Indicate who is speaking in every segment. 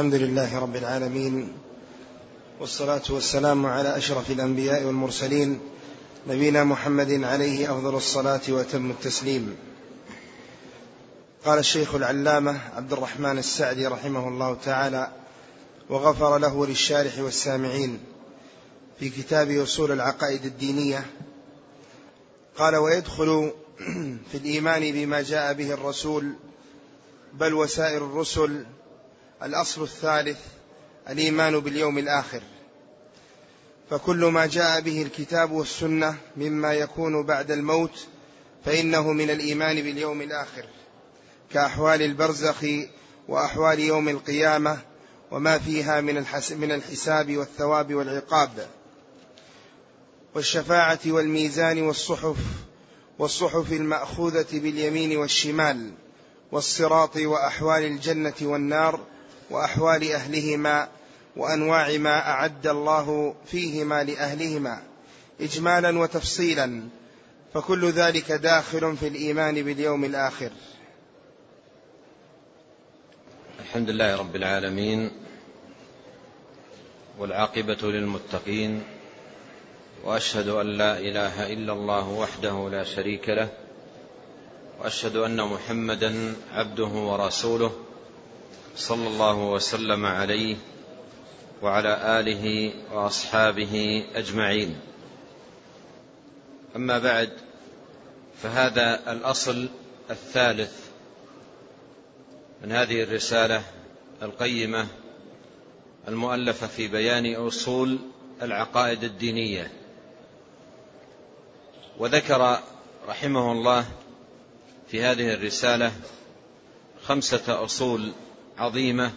Speaker 1: الحمد لله رب العالمين والصلاة والسلام على أشرف الأنبياء والمرسلين نبينا محمد عليه أفضل الصلاة وأتم التسليم. قال الشيخ العلامة عبد الرحمن السعدي رحمه الله تعالى وغفر له وللشارح والسامعين في كتاب أصول العقائد الدينية. قال ويدخل في الإيمان بما جاء به الرسول بل وسائر الرسل الأصل الثالث الإيمان باليوم الآخر. فكل ما جاء به الكتاب والسنة مما يكون بعد الموت فإنه من الإيمان باليوم الآخر كأحوال البرزخ وأحوال يوم القيامة وما فيها من من الحساب والثواب والعقاب. والشفاعة والميزان والصحف والصحف المأخوذة باليمين والشمال والصراط وأحوال الجنة والنار وأحوال أهلهما وأنواع ما أعد الله فيهما لأهلهما إجمالا وتفصيلا فكل ذلك داخل في الإيمان باليوم الآخر.
Speaker 2: الحمد لله رب العالمين والعاقبة للمتقين وأشهد أن لا إله إلا الله وحده لا شريك له وأشهد أن محمدا عبده ورسوله صلى الله وسلم عليه وعلى آله وأصحابه أجمعين. أما بعد فهذا الأصل الثالث من هذه الرسالة القيمة المؤلفة في بيان أصول العقائد الدينية. وذكر رحمه الله في هذه الرسالة خمسة أصول عظيمة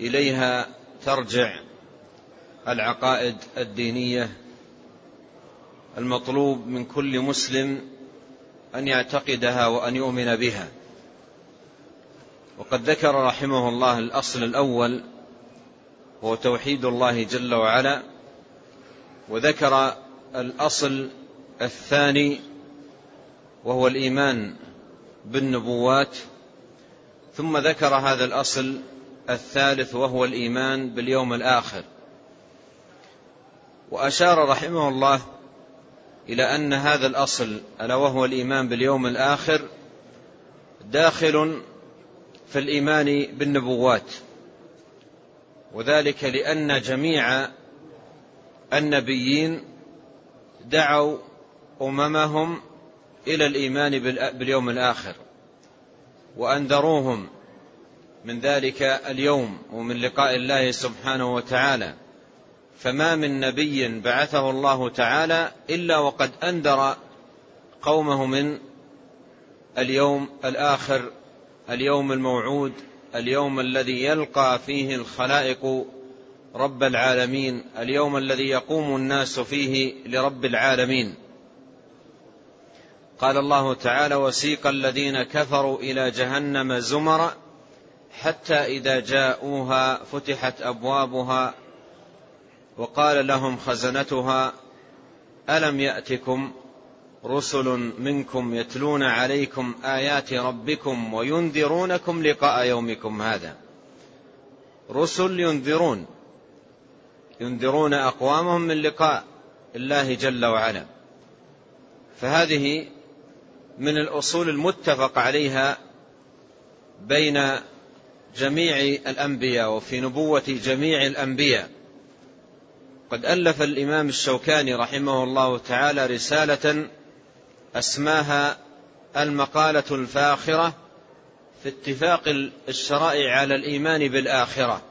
Speaker 2: إليها ترجع العقائد الدينية المطلوب من كل مسلم أن يعتقدها وأن يؤمن بها. وقد ذكر رحمه الله الأصل الأول هو توحيد الله جل وعلا وذكر الأصل الثاني وهو الإيمان بالنبوات ثم ذكر هذا الأصل الثالث وهو الإيمان باليوم الآخر. وأشار رحمه الله إلى أن هذا الأصل ألا وهو الإيمان باليوم الآخر داخل في الإيمان بالنبوات. وذلك لأن جميع النبيين دعوا أممهم إلى الإيمان باليوم الآخر. وأنذروهم من ذلك اليوم ومن لقاء الله سبحانه وتعالى. فما من نبي بعثه الله تعالى إلا وقد أنذر قومه من اليوم الآخر اليوم الموعود اليوم الذي يلقى فيه الخلائق رب العالمين اليوم الذي يقوم الناس فيه لرب العالمين. قال الله تعالى وسيق الذين كفروا إلى جهنم زمرا حتى إذا جاءوها فتحت أبوابها وقال لهم خزنتها ألم يأتكم رسل منكم يتلون عليكم آيات ربكم وينذرونكم لقاء يومكم هذا؟ رسل ينذرون ينذرون أقوامهم من لقاء الله جل وعلا. فهذه من الأصول المتفق عليها بين جميع الأنبياء وفي نبوة جميع الأنبياء. قد ألف الإمام الشوكاني رحمه الله تعالى رسالة أسماها المقالة الفاخرة في اتفاق الشرائع على الإيمان بالآخرة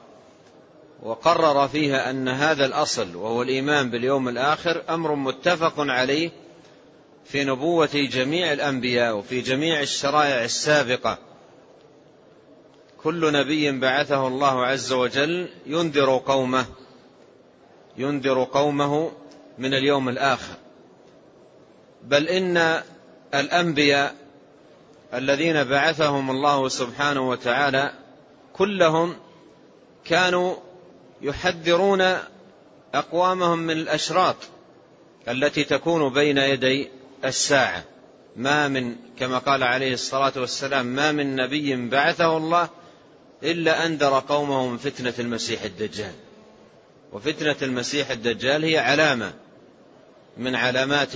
Speaker 2: وقرر فيها أن هذا الأصل وهو الإيمان باليوم الآخر أمر متفق عليه في نبوة جميع الأنبياء وفي جميع الشرائع السابقة. كل نبي بعثه الله عز وجل ينذر قومه ينذر قومه من اليوم الآخر. بل إن الأنبياء الذين بعثهم الله سبحانه وتعالى كلهم كانوا يحذرون أقوامهم من الأشراط التي تكون بين يدي الساعة. ما من كما قال عليه الصلاة والسلام ما من نبي بعثه الله إلا أنذر قومه من فتنة المسيح الدجال. وفتنة المسيح الدجال هي علامة من علامات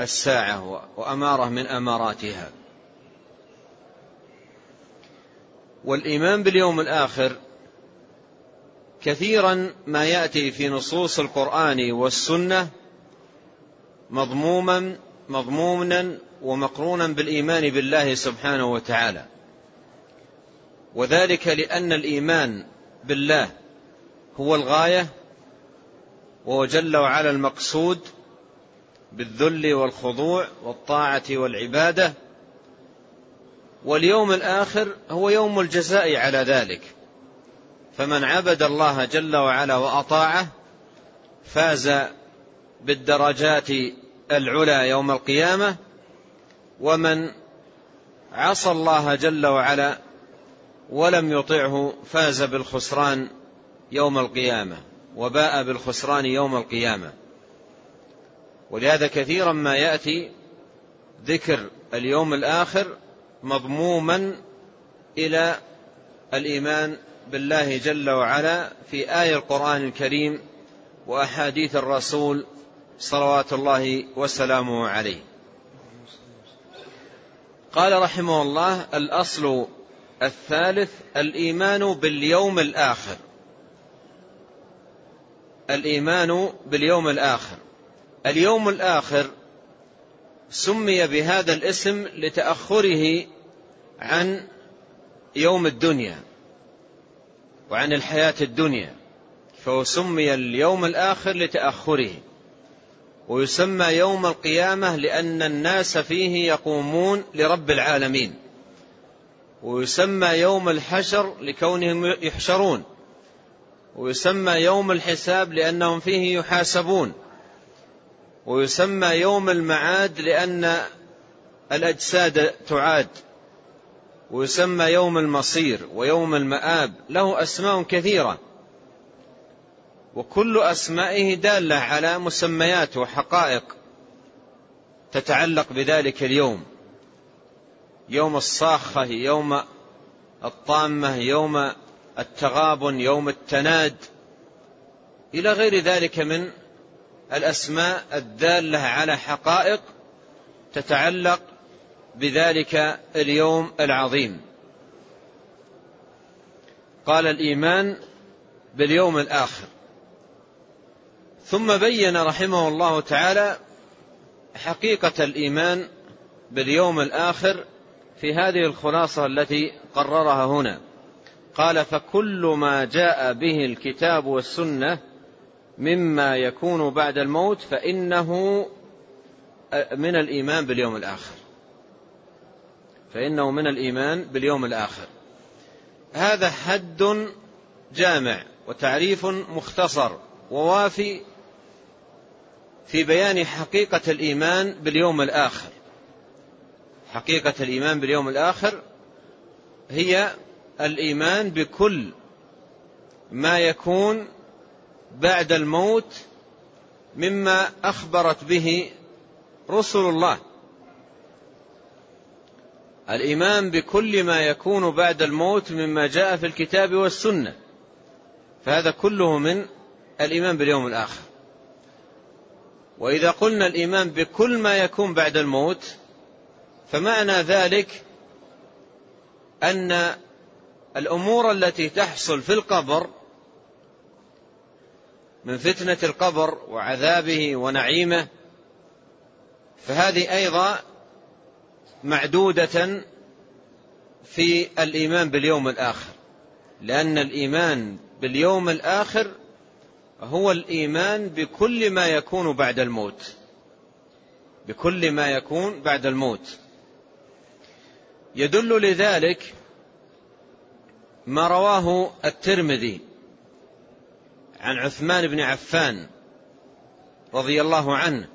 Speaker 2: الساعة وأمارة من أماراتها. والإيمان باليوم الآخر كثيرا ما يأتي في نصوص القرآن والسنة مضموما مضمونا ومقرونا بالإيمان بالله سبحانه وتعالى. وذلك لأن الإيمان بالله هو الغاية وهو جل وعلا المقصود بالذل والخضوع والطاعة والعبادة. واليوم الآخر هو يوم الجزاء على ذلك. فمن عبد الله جل وعلا وأطاعه فاز بالدرجات العلى يوم القيامة ومن عصى الله جل وعلا ولم يطعه فاز بالخسران يوم القيامة وباء بالخسران يوم القيامة. ولهذا كثيرا ما يأتي ذكر اليوم الآخر مضموما إلى الإيمان بالله جل وعلا في آية القرآن الكريم وأحاديث الرسول صلوات الله وسلامه عليه. قال رحمه الله الأصل الثالث الإيمان باليوم الآخر. الإيمان باليوم الآخر. اليوم الآخر سمي بهذا الاسم لتأخره عن يوم الدنيا وعن الحياة الدنيا فهو سمي اليوم الآخر لتأخره. ويسمى يوم القيامة لأن الناس فيه يقومون لرب العالمين. ويسمى يوم الحشر لكونهم يحشرون. ويسمى يوم الحساب لأنهم فيه يحاسبون. ويسمى يوم المعاد لأن الأجساد تعاد. ويسمى يوم المصير ويوم المآب. له أسماء كثيرة. وكل أسمائه دالة على مسميات وحقائق تتعلق بذلك اليوم. يوم الصاخة يوم الطامة يوم التغابن يوم التناد إلى غير ذلك من الأسماء الدالة على حقائق تتعلق بذلك اليوم العظيم. قال الإيمان باليوم الآخر. ثم بين رحمه الله تعالى حقيقة الإيمان باليوم الآخر في هذه الخلاصة التي قررها هنا. قال فكل ما جاء به الكتاب والسنة مما يكون بعد الموت فإنه من الإيمان باليوم الآخر. فإنه من الإيمان باليوم الآخر. هذا حد جامع وتعريف مختصر ووافي في بيان حقيقة الإيمان باليوم الآخر. حقيقة الإيمان باليوم الآخر هي الإيمان بكل ما يكون بعد الموت مما أخبرت به رسل الله. الإيمان بكل ما يكون بعد الموت مما جاء في الكتاب والسنة. فهذا كله من الإيمان باليوم الآخر. وإذا قلنا الإيمان بكل ما يكون بعد الموت فمعنى ذلك أن الأمور التي تحصل في القبر من فتنة القبر وعذابه ونعيمه فهذه أيضا معدودة في الإيمان باليوم الآخر. لأن الإيمان باليوم الآخر هو الإيمان بكل ما يكون بعد الموت. بكل ما يكون بعد الموت. يدل لذلك ما رواه الترمذي عن عثمان بن عفان رضي الله عنه.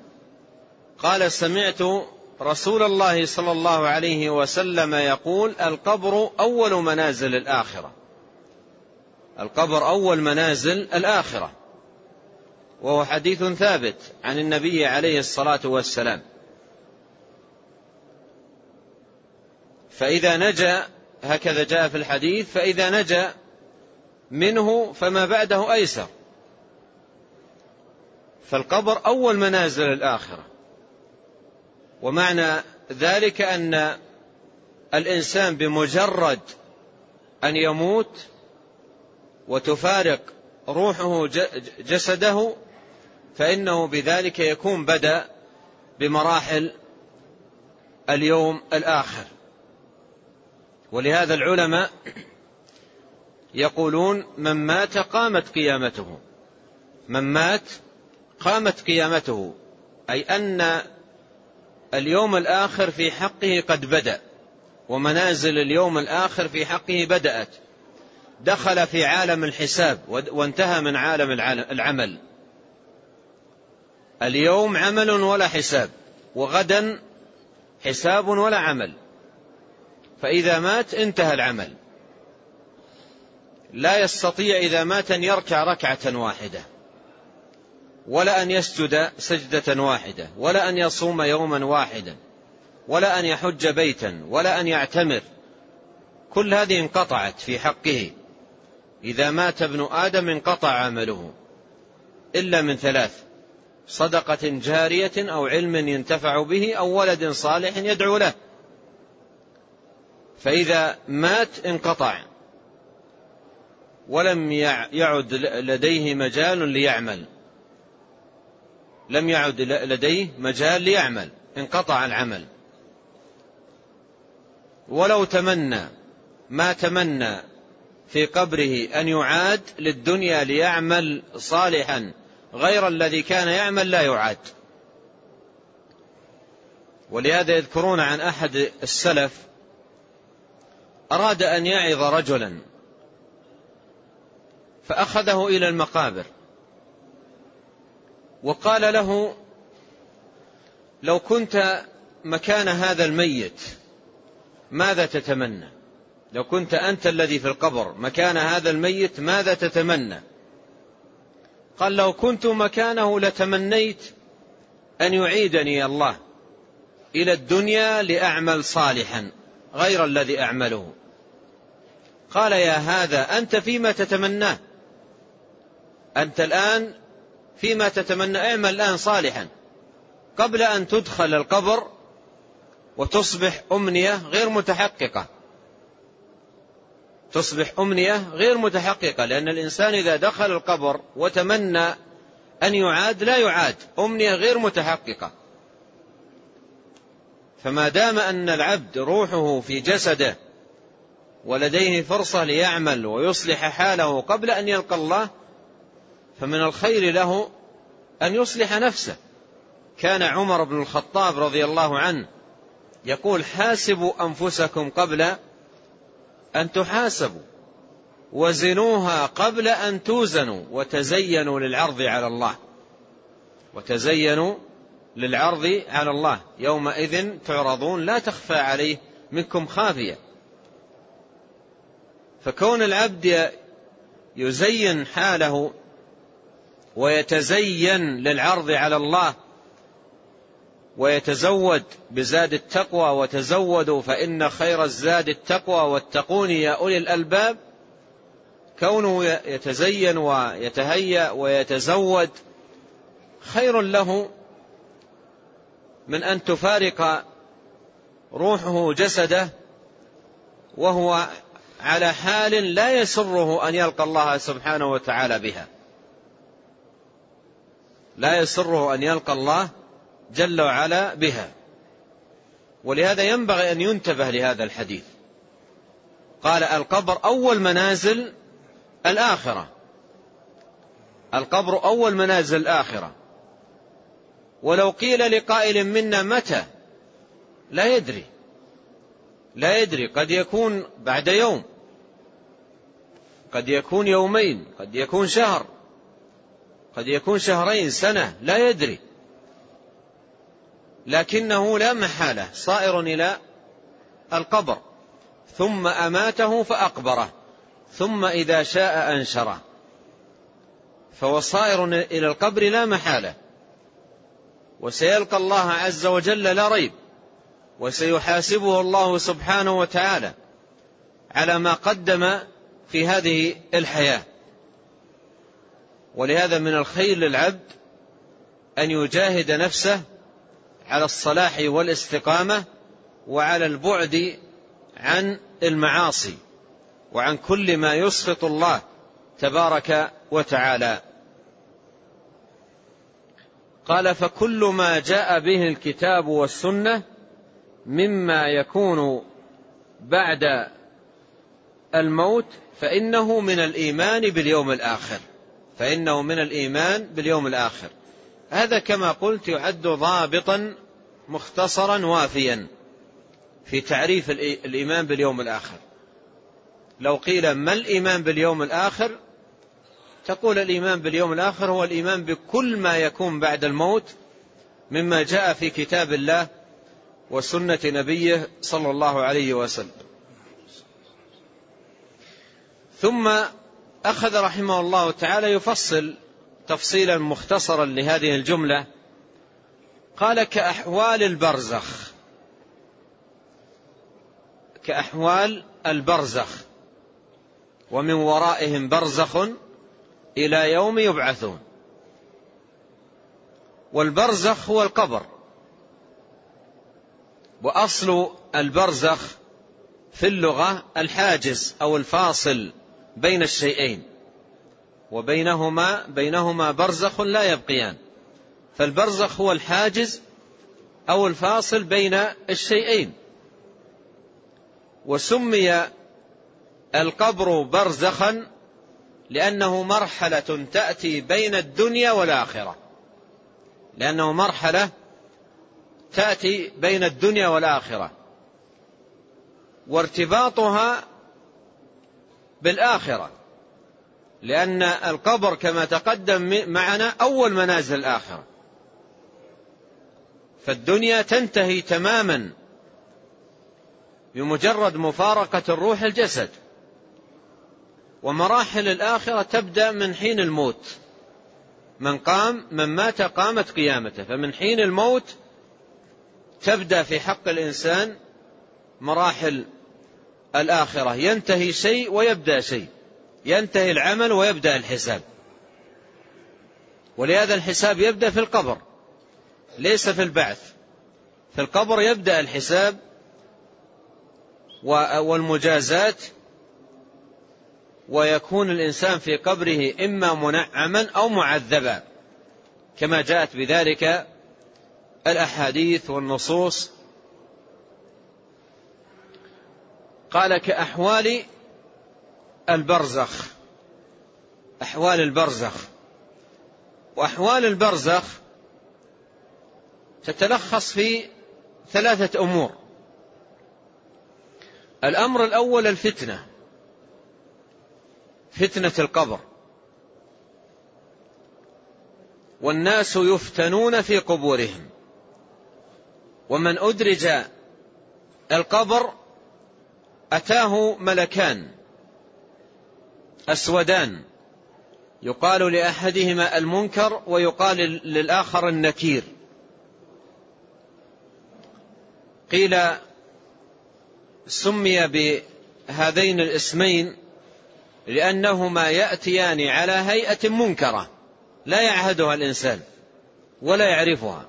Speaker 2: قال سمعت رسول الله صلى الله عليه وسلم يقول القبر أول منازل الآخرة. القبر أول منازل الآخرة. وهو حديث ثابت عن النبي عليه الصلاة والسلام. فإذا نجا هكذا جاء في الحديث فإذا نجا منه فما بعده أيسر. فالقبر أول منازل الآخرة. ومعنى ذلك أن الإنسان بمجرد أن يموت وتفارق روحه جسده فإنه بذلك يكون بدأ بمراحل اليوم الآخر. ولهذا العلماء يقولون من مات قامت قيامته. من مات قامت قيامته. أي أن اليوم الآخر في حقه قد بدأ. ومنازل اليوم الآخر في حقه بدأت. دخل في عالم الحساب وانتهى من عالم العمل. اليوم عمل ولا حساب وغدا حساب ولا عمل. فإذا مات انتهى العمل. لا يستطيع إذا مات أن يركع ركعة واحدة ولا أن يسجد سجدة واحدة ولا أن يصوم يوما واحدا ولا أن يحج بيتا ولا أن يعتمر. كل هذه انقطعت في حقه. إذا مات ابن آدم انقطع عمله إلا من ثلاث. صدقة جارية أو علم ينتفع به أو ولد صالح يدعو له. فإذا مات انقطع. ولم يعد لديه مجال ليعمل. لم يعد لديه مجال ليعمل. انقطع العمل. ولو تمنى ما تمنى في قبره أن يعاد للدنيا ليعمل صالحا غير الذي كان يعمل لا يعاد. ولهذا يذكرون عن أحد السلف أراد أن يعظ رجلا فأخذه إلى المقابر وقال له لو كنت مكان هذا الميت ماذا تتمنى؟ لو كنت أنت الذي في القبر مكان هذا الميت ماذا تتمنى؟ قال لو كنت مكانه لتمنيت أن يعيدني الله إلى الدنيا لأعمل صالحا غير الذي أعمله. قال يا هذا أنت فيما تتمناه. أنت الآن فيما تتمنى اعمل الآن صالحا. قبل أن تدخل القبر وتصبح أمنية غير متحققة. تصبح أمنية غير متحققة لأن الإنسان إذا دخل القبر وتمنى أن يعاد لا يعاد أمنية غير متحققة. فما دام أن العبد روحه في جسده ولديه فرصة ليعمل ويصلح حاله قبل أن يلقى الله فمن الخير له أن يصلح نفسه. كان عمر بن الخطاب رضي الله عنه يقول حاسبوا أنفسكم قبل أن تحاسبوا وزنوها قبل أن توزنوا وتزينوا للعرض على الله. وتزينوا للعرض على الله. يومئذ تعرضون لا تخفى عليه منكم خافية. فكون العبد يزين حاله ويتزين للعرض على الله ويتزود بزاد التقوى وتزودوا فإن خير الزاد التقوى واتقون يا أولي الألباب. كونه يتزين ويتهيأ ويتزود خير له من أن تفارق روحه جسده وهو على حال لا يسره أن يلقى الله سبحانه وتعالى بها. لا يسره أن يلقى الله جل وعلا بها. ولهذا ينبغي أن ينتبه لهذا الحديث. قال القبر أول منازل الآخرة. القبر أول منازل الآخرة. ولو قيل لقائل منا متى؟ لا يدري. لا يدري. قد يكون بعد يوم. قد يكون يومين. قد يكون شهر. قد يكون شهرين سنة. لا يدري. لكنه لا محالة صائر إلى القبر ثم أماته فأقبره ثم إذا شاء أنشره. فهو صائر إلى القبر لا محالة. وسيلقى الله عز وجل لا ريب وسيحاسبه الله سبحانه وتعالى على ما قدم في هذه الحياة. ولهذا من الخير للعبد أن يجاهد نفسه على الصلاح والاستقامة وعلى البعد عن المعاصي وعن كل ما يسخط الله تبارك وتعالى. قال فكل ما جاء به الكتاب والسنة مما يكون بعد الموت فإنه من الإيمان باليوم الآخر. فإنه من الإيمان باليوم الآخر. هذا كما قلت يعد ضابطا مختصرا وافيا في تعريف الإيمان باليوم الآخر. لو قيل ما الإيمان باليوم الآخر تقول الإيمان باليوم الآخر هو الإيمان بكل ما يكون بعد الموت مما جاء في كتاب الله وسنة نبيه صلى الله عليه وسلم. ثم أخذ رحمه الله تعالى يفصل تفصيلا مختصرا لهذه الجملة قال كأحوال البرزخ. كأحوال البرزخ. ومن ورائهم برزخ إلى يوم يبعثون. والبرزخ هو القبر. وأصل البرزخ في اللغة الحاجز أو الفاصل بين الشيئين. وبينهما بينهما برزخ لا يبقيان. فالبرزخ هو الحاجز أو الفاصل بين الشيئين. وسمي القبر برزخا لأنه مرحلة تأتي بين الدنيا والآخرة. لأنه مرحلة تأتي بين الدنيا والآخرة. وارتباطها بالآخرة. لأن القبر كما تقدم معنا أول منازل الآخرة فالدنيا تنتهي تماما بمجرد مفارقة الروح الجسد. ومراحل الآخرة تبدأ من حين الموت. من قام من مات قامت قيامته. فمن حين الموت تبدأ في حق الإنسان مراحل الآخرة. ينتهي شيء ويبدأ شيء. ينتهي العمل ويبدأ الحساب. ولهذا الحساب يبدأ في القبر ليس في البعث. في القبر يبدأ الحساب والمجازات ويكون الإنسان في قبره إما منعما أو معذبا. كما جاءت بذلك الأحاديث والنصوص. قال كأحوال البرزخ أحوال البرزخ. وأحوال البرزخ تتلخص في ثلاثة أمور. الأمر الأول الفتنة فتنة القبر. والناس يفتنون في قبورهم. ومن أدرج القبر أتاه ملكان. أسودان. يقال لأحدهما المنكر ويقال للآخر النكير. قيل سمي بهذين الاسمين لأنهما يأتيان على هيئة منكرة. لا يعهدها الإنسان ولا يعرفها.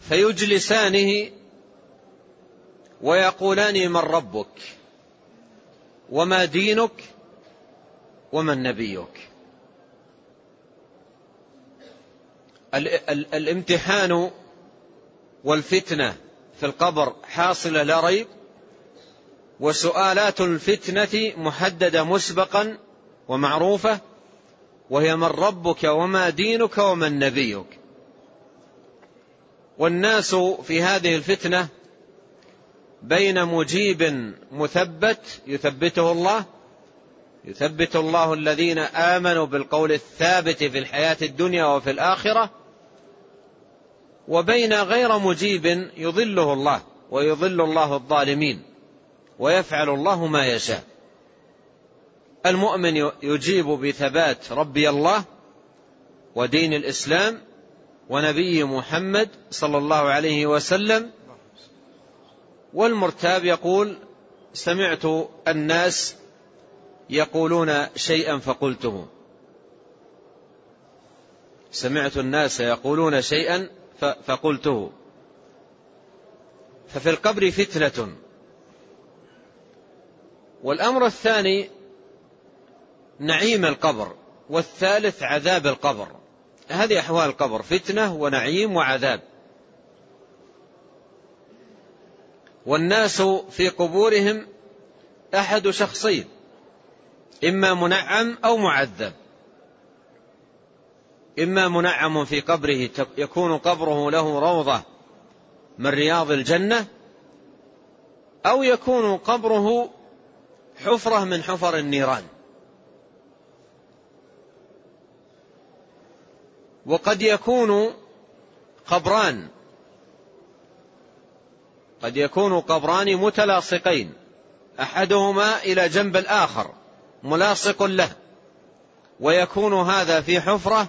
Speaker 2: فيجلسانه ويقولان من ربك. وما دينك ومن نبيك. الامتحان والفتنة في القبر حاصلة لا ريب وسؤالات الفتنة محددة مسبقا ومعروفة وهي من ربك وما دينك ومن نبيك. والناس في هذه الفتنة بين مجيب مثبت يثبته الله؟ يثبت الله الذين آمنوا بالقول الثابت في الحياة الدنيا وفي الآخرة وبين غير مجيب يضله الله ويضل الله الظالمين ويفعل الله ما يشاء. المؤمن يجيب بثبات ربي الله ودين الإسلام ونبي محمد صلى الله عليه وسلم والمرتاب يقول سمعت الناس يقولون شيئا فقلته. سمعت الناس يقولون شيئا فقلته. ففي القبر فتنة. والأمر الثاني نعيم القبر والثالث عذاب القبر. هذه أحوال القبر فتنة ونعيم وعذاب. والناس في قبورهم أحد شخصين إما منعم أو معذب. إما منعم في قبره يكون قبره له روضة من رياض الجنة أو يكون قبره حفرة من حفر النيران. وقد يكون قبران قد يكون قبران متلاصقين. أحدهما إلى جنب الآخر ملاصق له. ويكون هذا في حفرة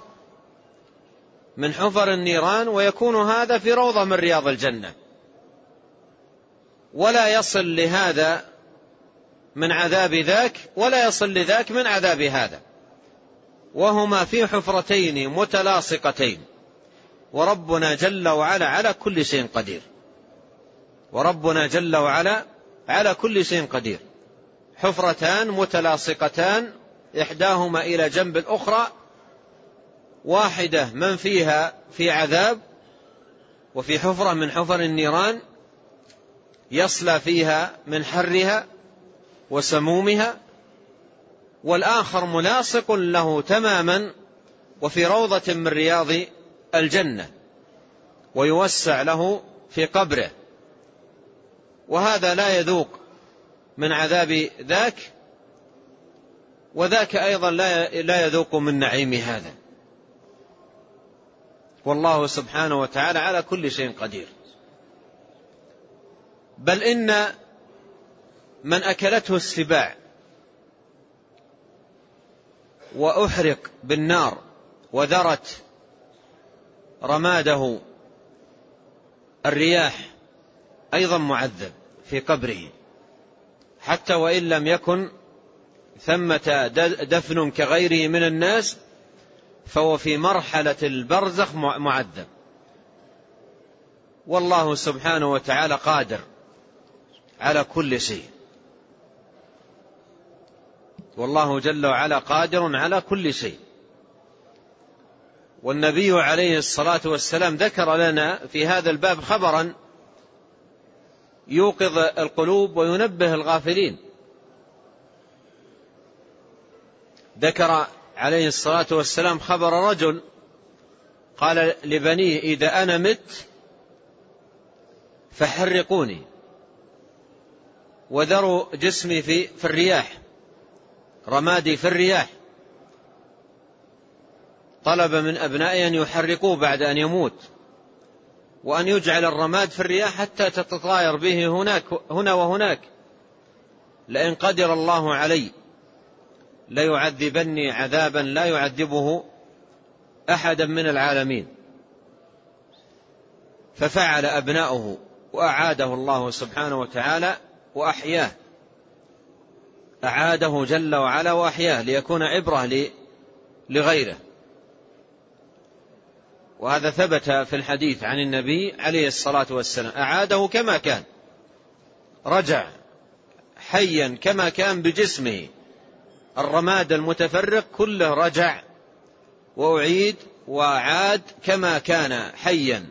Speaker 2: من حفر النيران ويكون هذا في روضة من رياض الجنة. ولا يصل لهذا من عذاب ذاك ولا يصل لذاك من عذاب هذا. وهما في حفرتين متلاصقتين. وربنا جل وعلا على كل شيء قدير. وربنا جل وعلا على كل شيء قدير. حفرتان متلاصقتان إحداهما إلى جنب الأخرى واحدة من فيها في عذاب وفي حفرة من حفر النيران يصلى فيها من حرها وسمومها والآخر ملاصق له تماما وفي روضة من رياض الجنة ويوسع له في قبره. وهذا لا يذوق من عذاب ذاك وذاك أيضا لا يذوق من نعيم هذا. والله سبحانه وتعالى على كل شيء قدير. بل إن من أكلته السباع وأحرق بالنار وذرت رماده الرياح أيضا معذب في قبره. حتى وإن لم يكن ثمة دفن كغيره من الناس فهو في مرحلة البرزخ معذب. والله سبحانه وتعالى قادر على كل شيء. والله جل وعلا قادر على كل شيء. والنبي عليه الصلاة والسلام ذكر لنا في هذا الباب خبرا يوقظ القلوب وينبه الغافلين. ذكر عليه الصلاة والسلام خبر رجل قال لبنيه إذا أنا مت فحرقوني وذروا جسمي في, في الرياح رمادي في الرياح. طلب من أبنائه أن يحرقوه بعد أن يموت. وأن يجعل الرماد في الرياح حتى تتطاير به هناك هنا وهناك. لئن قدر الله علي ليعذبني عذابا لا يعذبه أحدا من العالمين. ففعل أبناؤه وأعاده الله سبحانه وتعالى وأحياه. أعاده جل وعلا وأحياه ليكون عبرة لغيره. وهذا ثبت في الحديث عن النبي عليه الصلاة والسلام. أعاده كما كان. رجع حيا كما كان بجسمه. الرماد المتفرق كله رجع. وأعيد وعاد كما كان حيا.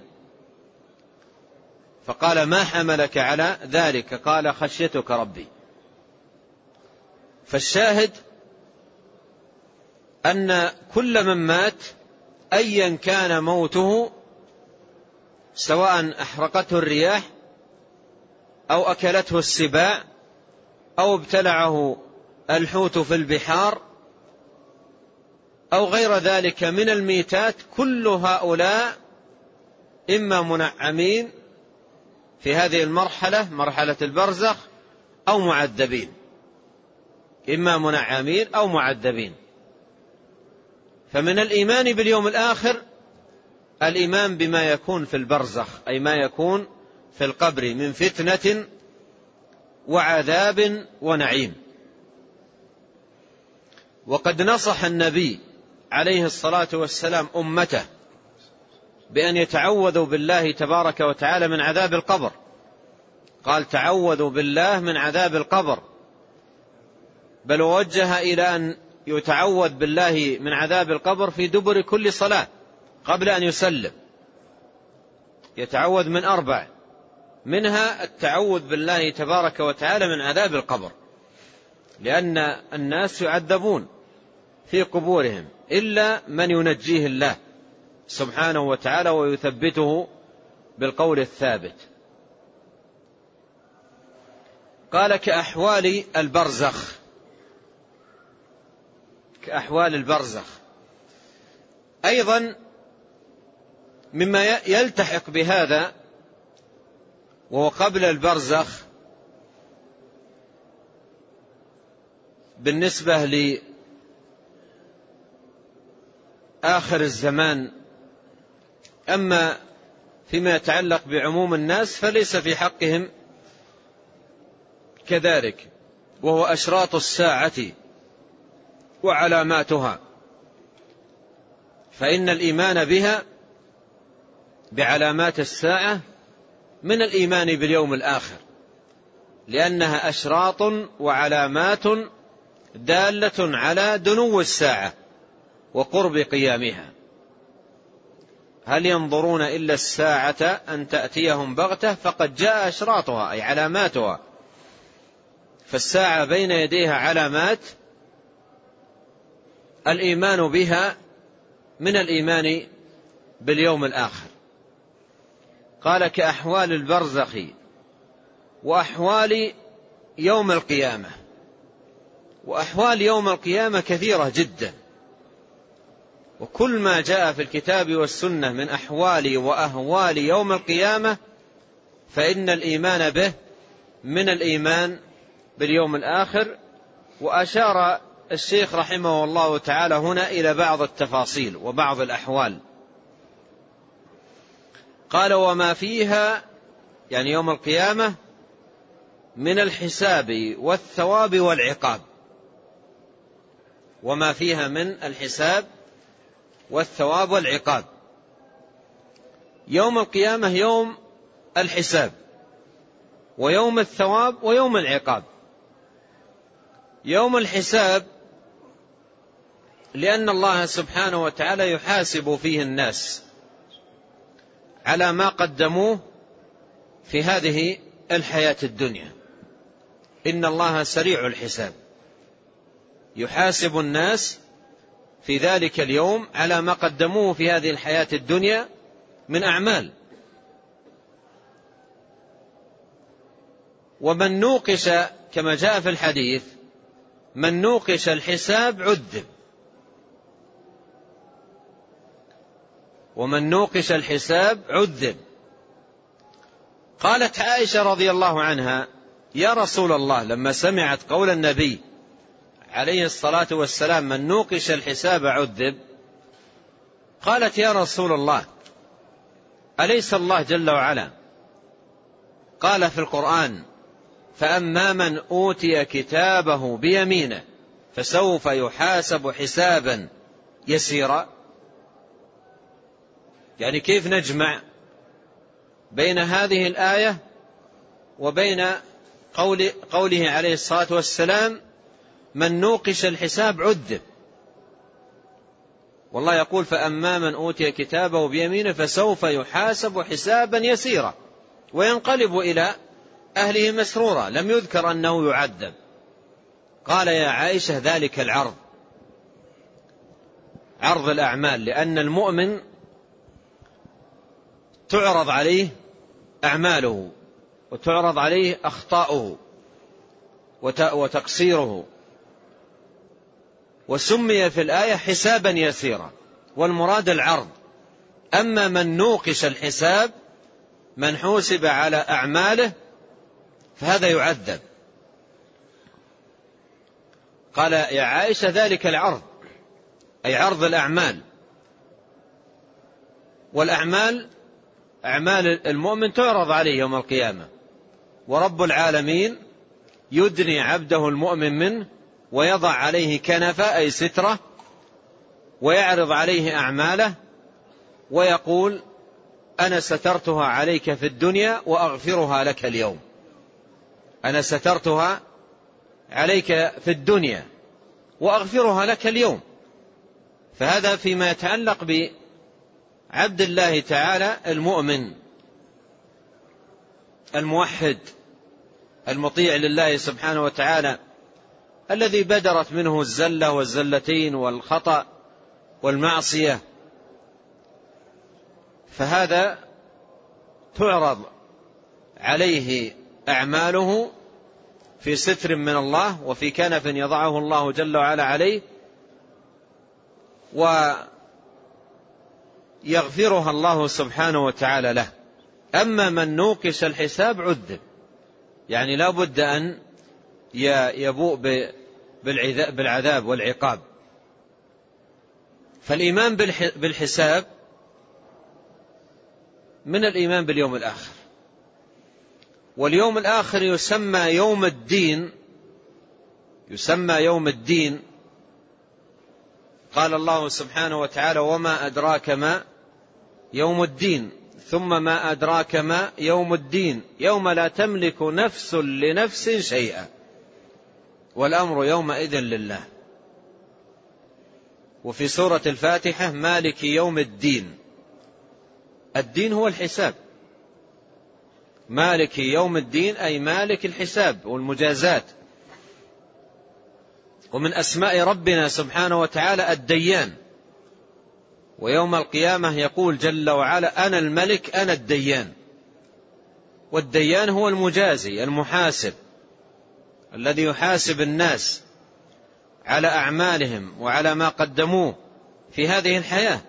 Speaker 2: فقال ما حملك على ذلك؟ قال خشيتك ربي. فالشاهد أن كل من مات أيا كان موته سواء أحرقته الرياح أو أكلته السباع أو ابتلعه الحوت في البحار أو غير ذلك من الميتات كل هؤلاء إما منعمين في هذه المرحلة مرحلة البرزخ أو معذبين. إما منعمين أو معذبين. فمن الإيمان باليوم الآخر الإيمان بما يكون في البرزخ أي ما يكون في القبر من فتنة وعذاب ونعيم. وقد نصح النبي عليه الصلاة والسلام أمته بأن يتعوذوا بالله تبارك وتعالى من عذاب القبر. قال تعوذوا بالله من عذاب القبر. بل وجه إلى أن يتعوذ بالله من عذاب القبر في دبر كل صلاة قبل أن يسلم. يتعوذ من أربع. منها التعوذ بالله تبارك وتعالى من عذاب القبر. لأن الناس يعذبون في قبورهم إلا من ينجيه الله سبحانه وتعالى ويثبته بالقول الثابت. قال كأحوال البرزخ. كأحوال البرزخ. أيضا مما يلتحق بهذا وهو قبل البرزخ بالنسبة لآخر الزمان. أما فيما يتعلق بعموم الناس فليس في حقهم كذلك وهو أشراط الساعة. وعلاماتها. فإن الإيمان بها بعلامات الساعة من الإيمان باليوم الآخر لأنها أشراط وعلامات دالة على دنو الساعة وقرب قيامها. هل ينظرون إلا الساعة أن تأتيهم بغتة؟ فقد جاء أشراطها أي علاماتها. فالساعة بين يديها علامات الإيمان بها من الإيمان باليوم الآخر. قال كأحوال البرزخ وأحوال يوم القيامة. وأحوال يوم القيامة كثيرة جدا. وكل ما جاء في الكتاب والسنة من أحوال وأهوال يوم القيامة فإن الإيمان به من الإيمان باليوم الآخر وأشار الشيخ رحمه الله تعالى هنا إلى بعض التفاصيل وبعض الأحوال. قال وما فيها يعني يوم القيامة من الحساب والثواب والعقاب. وما فيها من الحساب والثواب والعقاب. يوم القيامة يوم الحساب ويوم الثواب ويوم العقاب. يوم الحساب لأن الله سبحانه وتعالى يحاسب فيه الناس على ما قدموه في هذه الحياة الدنيا. إن الله سريع الحساب. يحاسب الناس في ذلك اليوم على ما قدموه في هذه الحياة الدنيا من أعمال. ومن نوقش كما جاء في الحديث من نوقش الحساب عذب. ومن نوقش الحساب عذب. قالت عائشة رضي الله عنها يا رسول الله لما سمعت قول النبي عليه الصلاة والسلام من نوقش الحساب عذب قالت يا رسول الله أليس الله جل وعلا؟ قال في القرآن فأما من أوتي كتابه بيمينه فسوف يحاسب حسابا يسيرا يعني كيف نجمع بين هذه الآية وبين قول قوله عليه الصلاة والسلام من نوقش الحساب عذب. والله يقول فأما من أوتي كتابه بيمينه فسوف يحاسب حسابا يسيرا وينقلب إلى أهله مسرورا. لم يذكر أنه يعذب. قال يا عائشة ذلك العرض. عرض الأعمال لأن المؤمن تعرض عليه أعماله وتعرض عليه أخطاؤه وتقصيره. وسمي في الآية حسابا يسيرا والمراد العرض. أما من نوقش الحساب من حوسب على أعماله فهذا يعذب. قال يا عائشة ذلك العرض أي عرض الأعمال. والأعمال أعمال المؤمن تعرض عليه يوم القيامة. ورب العالمين يدني عبده المؤمن منه ويضع عليه كنفة أي سترة ويعرض عليه أعماله ويقول أنا سترتها عليك في الدنيا وأغفرها لك اليوم. أنا سترتها عليك في الدنيا وأغفرها لك اليوم. فهذا فيما يتعلق بعبد الله تعالى المؤمن الموحد المطيع لله سبحانه وتعالى الذي بدرت منه الزلة والزلتين والخطأ والمعصية. فهذا تعرض عليه أعماله في ستر من الله وفي كنف يضعه الله جل وعلا عليه ويغفرها الله سبحانه وتعالى له. أما من نوقش الحساب عذب يعني لا بد أن يبوء بالعذاب والعقاب. فالإيمان بالحساب من الإيمان باليوم الآخر. واليوم الآخر يسمى يوم الدين يسمى يوم الدين. قال الله سبحانه وتعالى وما أدراك ما يوم الدين ثم ما أدراك ما يوم الدين. يوم لا تملك نفس لنفس شيئا. والأمر يومئذ لله. وفي سورة الفاتحة مالك يوم الدين. الدين هو الحساب. مالك يوم الدين أي مالك الحساب والمجازات. ومن أسماء ربنا سبحانه وتعالى الديان. ويوم القيامة يقول جل وعلا أنا الملك أنا الديان. والديان هو المجازي المحاسب الذي يحاسب الناس على أعمالهم وعلى ما قدموه في هذه الحياة.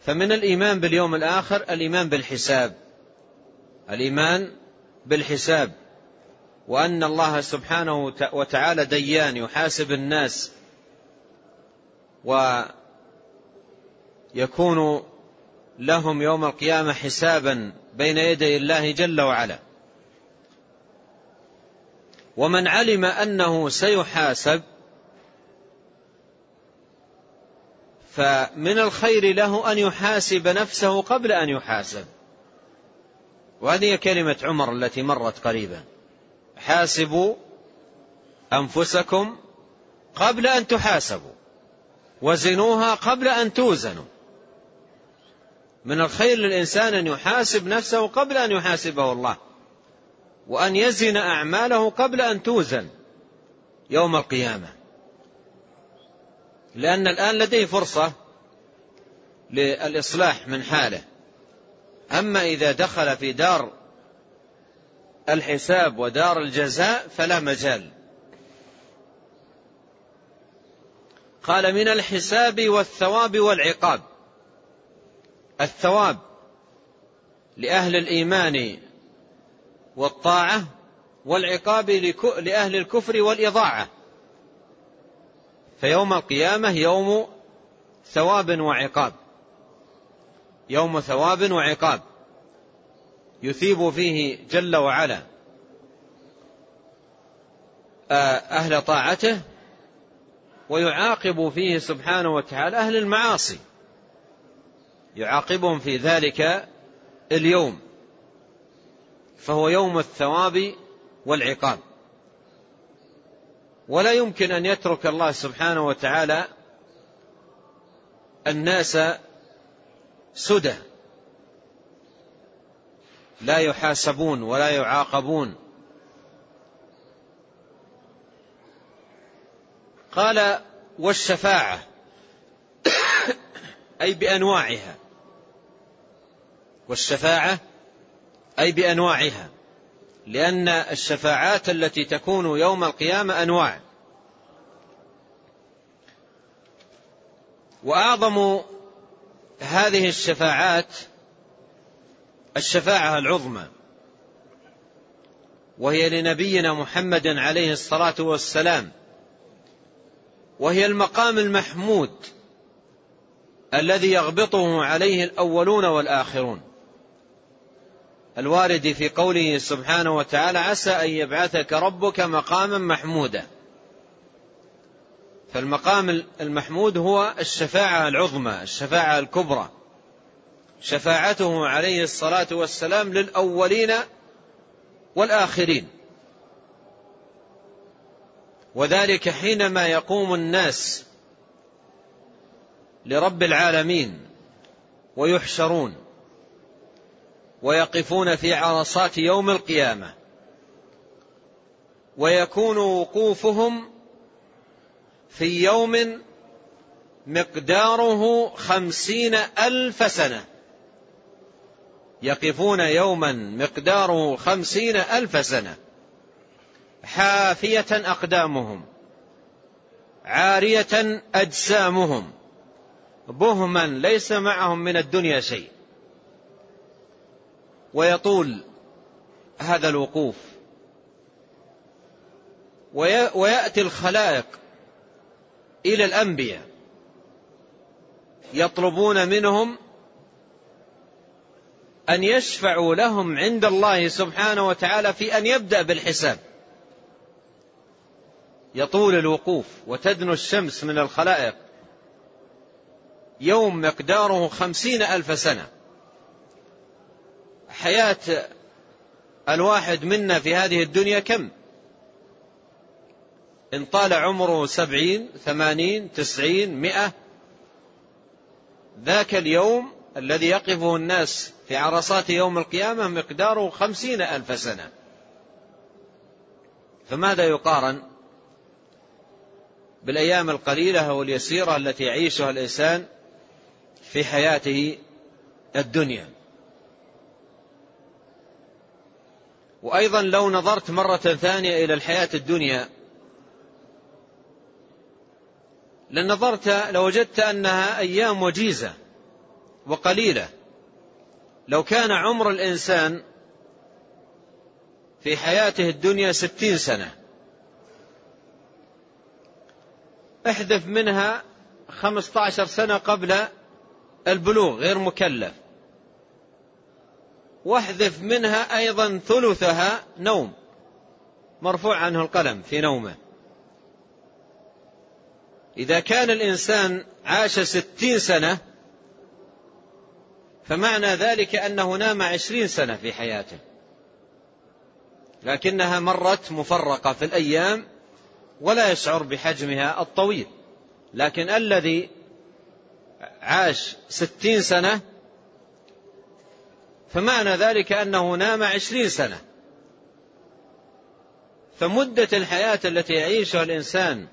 Speaker 2: فمن الإيمان باليوم الآخر الإيمان بالحساب. الإيمان بالحساب. وأن الله سبحانه وتعالى ديان يحاسب الناس ويكون لهم يوم القيامة حسابا بين يدي الله جل وعلا. ومن علم أنه سيحاسب فمن الخير له أن يحاسب نفسه قبل أن يحاسب. وهذه كلمة عمر التي مرت قريبا. حاسبوا أنفسكم قبل أن تحاسبوا. وزنوها قبل أن توزنوا. من الخير للإنسان أن يحاسب نفسه قبل أن يحاسبه الله وأن يزن أعماله قبل أن توزن يوم القيامة. لأن الآن لديه فرصة للإصلاح من حاله. أما إذا دخل في دار الحساب ودار الجزاء فلا مجال. قال من الحساب والثواب والعقاب. الثواب لأهل الإيمان والطاعة والعقاب لأهل الكفر والإضاعة. فيوم القيامة يوم ثواب وعقاب. يوم ثواب وعقاب. يثيب فيه جل وعلا أهل طاعته ويعاقب فيه سبحانه وتعالى أهل المعاصي. يعاقبهم في ذلك اليوم فهو يوم الثواب والعقاب. ولا يمكن أن يترك الله سبحانه وتعالى الناس سدى. لا يحاسبون ولا يعاقبون. قال والشفاعة أي بأنواعها. والشفاعة أي بأنواعها. لأن الشفاعات التي تكون يوم القيامة أنواع. وأعظم هذه الشفاعات الشفاعة العظمى وهي لنبينا محمد عليه الصلاة والسلام. وهي المقام المحمود الذي يغبطه عليه الأولون والآخرون. الوارد في قوله سبحانه وتعالى عسى أن يبعثك ربك مقاما محمودا. فالمقام المحمود هو الشفاعة العظمى الشفاعة الكبرى. شفاعته عليه الصلاة والسلام للأولين والآخرين. وذلك حينما يقوم الناس لرب العالمين ويحشرون ويقفون في عرصات يوم القيامة ويكون وقوفهم في يوم مقداره خمسين ألف سنة. يقفون يوما مقداره خمسين ألف سنة. حافية أقدامهم عارية أجسامهم بهما ليس معهم من الدنيا شيء. ويطول هذا الوقوف ويأتي الخلائق إلى الأنبياء يطلبون منهم أن يشفعوا لهم عند الله سبحانه وتعالى في أن يبدأ بالحساب. يطول الوقوف وتدنو الشمس من الخلائق. يوم مقداره خمسين ألف سنة. حياة الواحد منا في هذه الدنيا كم؟ إن طال عمره سبعين ثمانين تسعين مئة. ذاك اليوم الذي يقفه الناس في عرصات يوم القيامة مقداره خمسين ألف سنة. فماذا يقارن؟ بالأيام القليلة أو اليسيرة التي يعيشها الإنسان في حياته الدنيا. وأيضا لو نظرت مرة ثانية إلى الحياة الدنيا لنظرت لوجدت أنها أيام وجيزة وقليلة. لو كان عمر الإنسان في حياته الدنيا ستين سنة احذف منها خمسة عشر سنة قبل البلوغ غير مكلف. واحذف منها أيضا ثلثها نوم. مرفوع عنه القلم في نومه. إذا كان الإنسان عاش ستين سنة فمعنى ذلك أنه نام عشرين سنة في حياته. لكنها مرت مفرقة في الأيام ولا يشعر بحجمها الطويل. لكن الذي عاش ستين سنة فمعنى ذلك أنه نام عشرين سنة. فمدة الحياة التي يعيشها الإنسان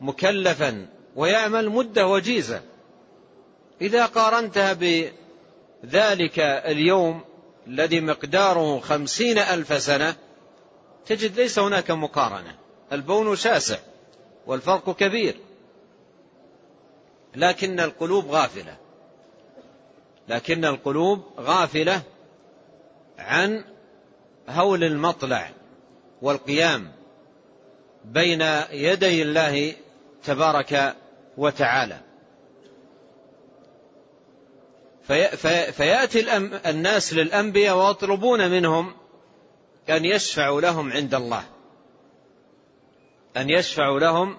Speaker 2: مكلفا ويعمل مدة وجيزة. إذا قارنتها بذلك اليوم الذي مقداره خمسين ألف سنة تجد ليس هناك مقارنة. البون شاسع والفرق كبير لكن القلوب غافلة. لكن القلوب غافلة عن هول المطلع والقيام بين يدي الله تبارك وتعالى. فيأتي الناس للأنبياء ويطلبون منهم أن يشفعوا لهم عند الله. أن يشفعوا لهم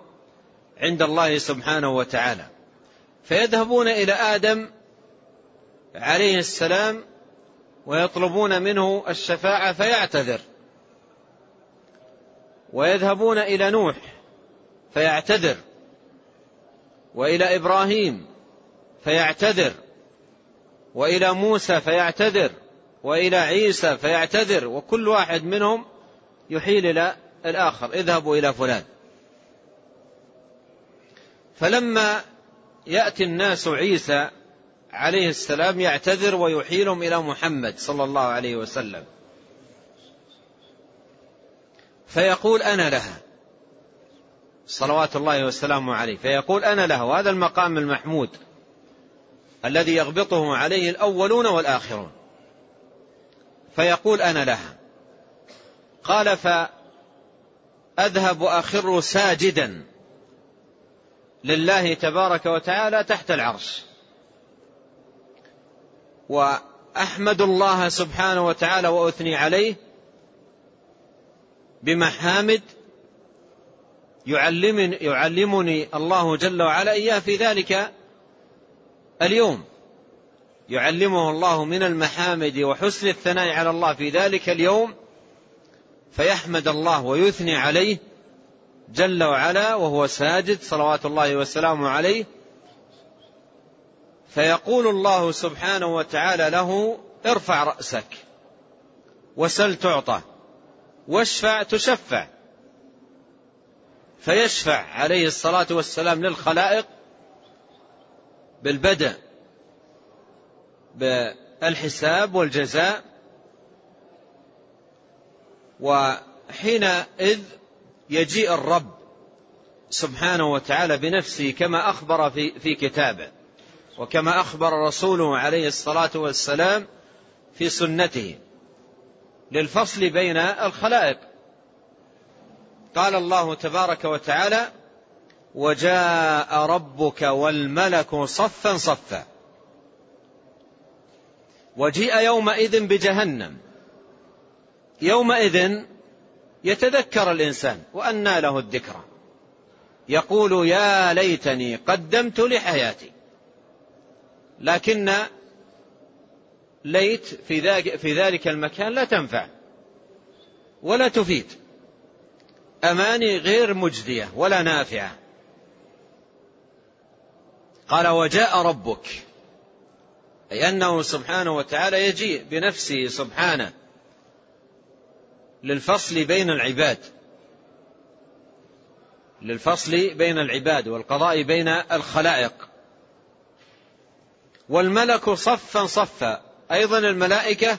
Speaker 2: عند الله سبحانه وتعالى. فيذهبون إلى آدم عليه السلام ويطلبون منه الشفاعة فيعتذر. ويذهبون إلى نوح فيعتذر. وإلى إبراهيم فيعتذر. وإلى موسى فيعتذر. وإلى عيسى فيعتذر. وكل واحد منهم يحيل إلى الآخر اذهبوا إلى فلان. فلما يأتي الناس عيسى عليه السلام يعتذر ويحيلهم إلى محمد صلى الله عليه وسلم. فيقول أنا لها. صلوات الله وسلامه عليه. فيقول أنا له وهذا المقام المحمود الذي يغبطه عليه الأولون والآخرون. فيقول أنا لها. قال فأذهب وأخر ساجدا لله تبارك وتعالى تحت العرش. أحمد الله سبحانه وتعالى وأثني عليه بمحامد يعلمني, يعلمني الله جل وعلا إياه في ذلك اليوم. يعلمه الله من المحامد وحسن الثناء على الله في ذلك اليوم. فيحمد الله ويثني عليه جل وعلا وهو ساجد صلوات الله وسلامه عليه. فيقول الله سبحانه وتعالى له ارفع رأسك وسل تعطى واشفع تشفع. فيشفع عليه الصلاة والسلام للخلائق بالبدء بالحساب والجزاء وحينئذ يجيء الرب سبحانه وتعالى بنفسه كما أخبر في, في كتابه وكما أخبر رسوله عليه الصلاة والسلام في سنته للفصل بين الخلائق. قال الله تبارك وتعالى وجاء ربك والملك صفا صفا. وجيء يومئذ بجهنم. يومئذ يتذكر الإنسان وأنى له الذكرى. يقول يا ليتني قدمت لحياتي. لكن ليت في ذلك, في ذلك المكان لا تنفع ولا تفيد. أماني غير مجدية ولا نافعة. قال وجاء ربك. أي أنه سبحانه وتعالى يجيء بنفسه سبحانه. للفصل بين العباد. للفصل بين العباد والقضاء بين الخلائق. والملك صفا صفا. أيضا الملائكة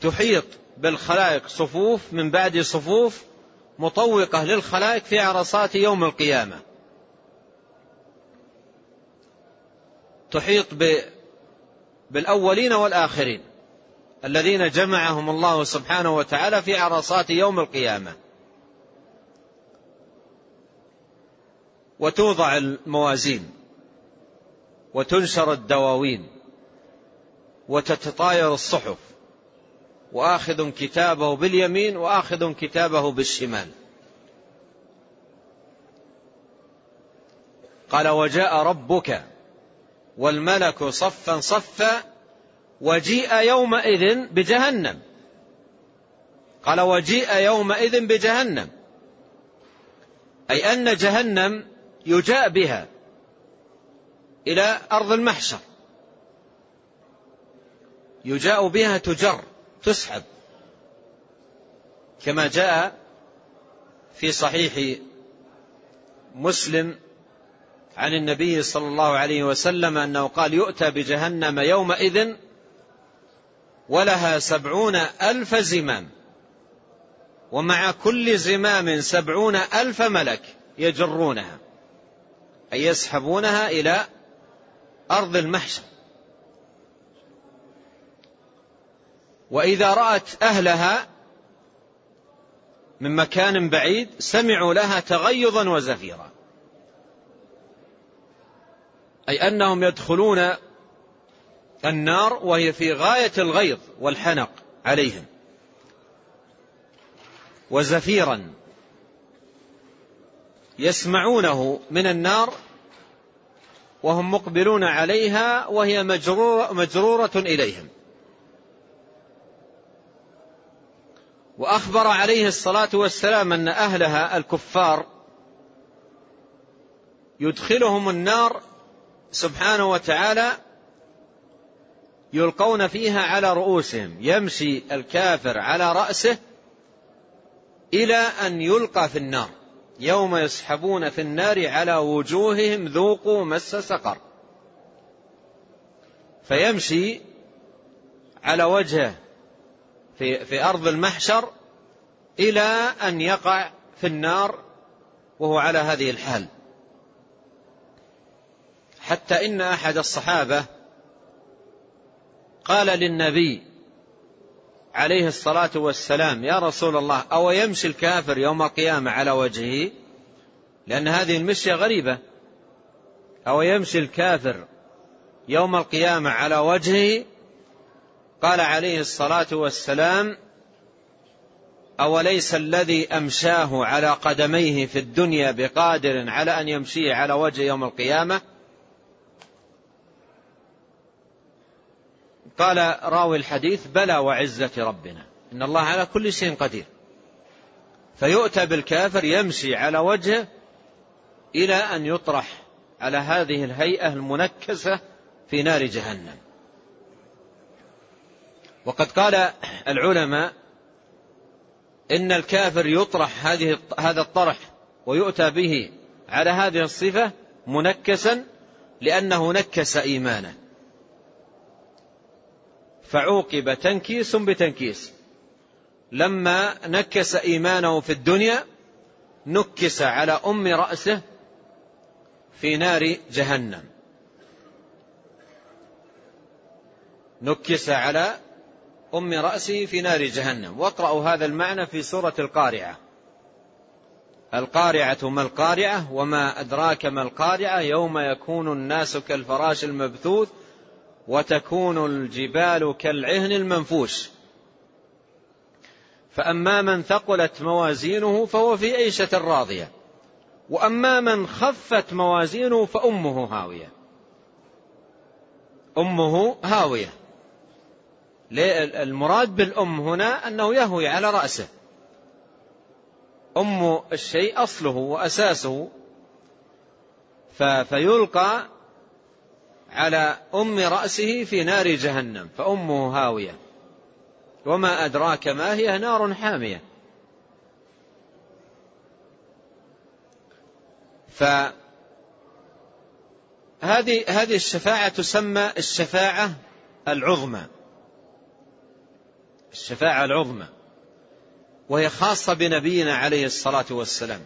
Speaker 2: تحيط بالخلائق. صفوف من بعد صفوف مطوقة للخلائق في عرصات يوم القيامة. تحيط بالأولين والآخرين. الذين جمعهم الله سبحانه وتعالى في عرصات يوم القيامة. وتوضع الموازين وتنشر الدواوين وتتطاير الصحف وآخذ كتابه باليمين وآخذ كتابه بالشمال. قال وجاء ربك والملك صفا صفا وجيء يومئذ بجهنم. قال وجيء يومئذ بجهنم. أي أن جهنم يجاء بها إلى أرض المحشر. يجاء بها تجر تسحب. كما جاء في صحيح مسلم عن النبي صلى الله عليه وسلم أنه قال يؤتى بجهنم يومئذ ولها سبعون ألف زمام. ومع كل زمام سبعون ألف ملك يجرونها أي يسحبونها إلى أرض المحشر. وإذا رأت أهلها من مكان بعيد سمعوا لها تغيظا وزفيرا. أي أنهم يدخلون النار وهي في غاية الغيظ والحنق عليهم. وزفيرا يسمعونه من النار وهم مقبلون عليها وهي مجرورة, مجرورة إليهم. وأخبر عليه الصلاة والسلام أن أهلها الكفار يدخلهم النار سبحانه وتعالى يلقون فيها على رؤوسهم يمشي الكافر على رأسه إلى أن يلقى في النار. يوم يسحبون في النار على وجوههم ذوقوا مس سقر. فيمشي على وجهه في, في أرض المحشر إلى أن يقع في النار وهو على هذه الحال. حتى إن أحد الصحابة قال للنبي عليه الصلاة والسلام يا رسول الله أو يمشي الكافر يوم القيامة على وجهه؟ لأن هذه المشية غريبة. أو يمشي الكافر يوم القيامة على وجهه؟ قال عليه الصلاة والسلام أوليس الذي أمشاه على قدميه في الدنيا بقادر على أن يمشيه على وجه يوم القيامة؟ قال راوي الحديث بلى وعزة ربنا. إن الله على كل شيء قدير. فيؤتى بالكافر يمشي على وجهه إلى أن يطرح على هذه الهيئة المنكسة في نار جهنم. وقد قال العلماء إن الكافر يطرح هذه هذا الطرح ويؤتى به على هذه الصفة منكسا لأنه نكس إيمانه. فعوقب تنكيس بتنكيس. لما نكس إيمانه في الدنيا نكس على أم رأسه في نار جهنم. نكس على أم رأسه في نار جهنم. واقرأوا هذا المعنى في سورة القارعة. القارعة ما القارعة وما أدراك ما القارعة؟ يوم يكون الناس كالفراش المبثوث وتكون الجبال كالعهن المنفوش فأما من ثقلت موازينه فهو في عيشة راضية. وأما من خفت موازينه فأمه هاوية. أمه هاوية. المراد بالأم هنا أنه يهوي على رأسه. أم الشيء أصله وأساسه. فيلقى على أم رأسه في نار جهنم فأمه هاوية. وما أدراك ما هي نار حامية. فهذه هذه الشفاعة تسمى الشفاعة العظمى. الشفاعة العظمى. وهي خاصة بنبينا عليه الصلاة والسلام.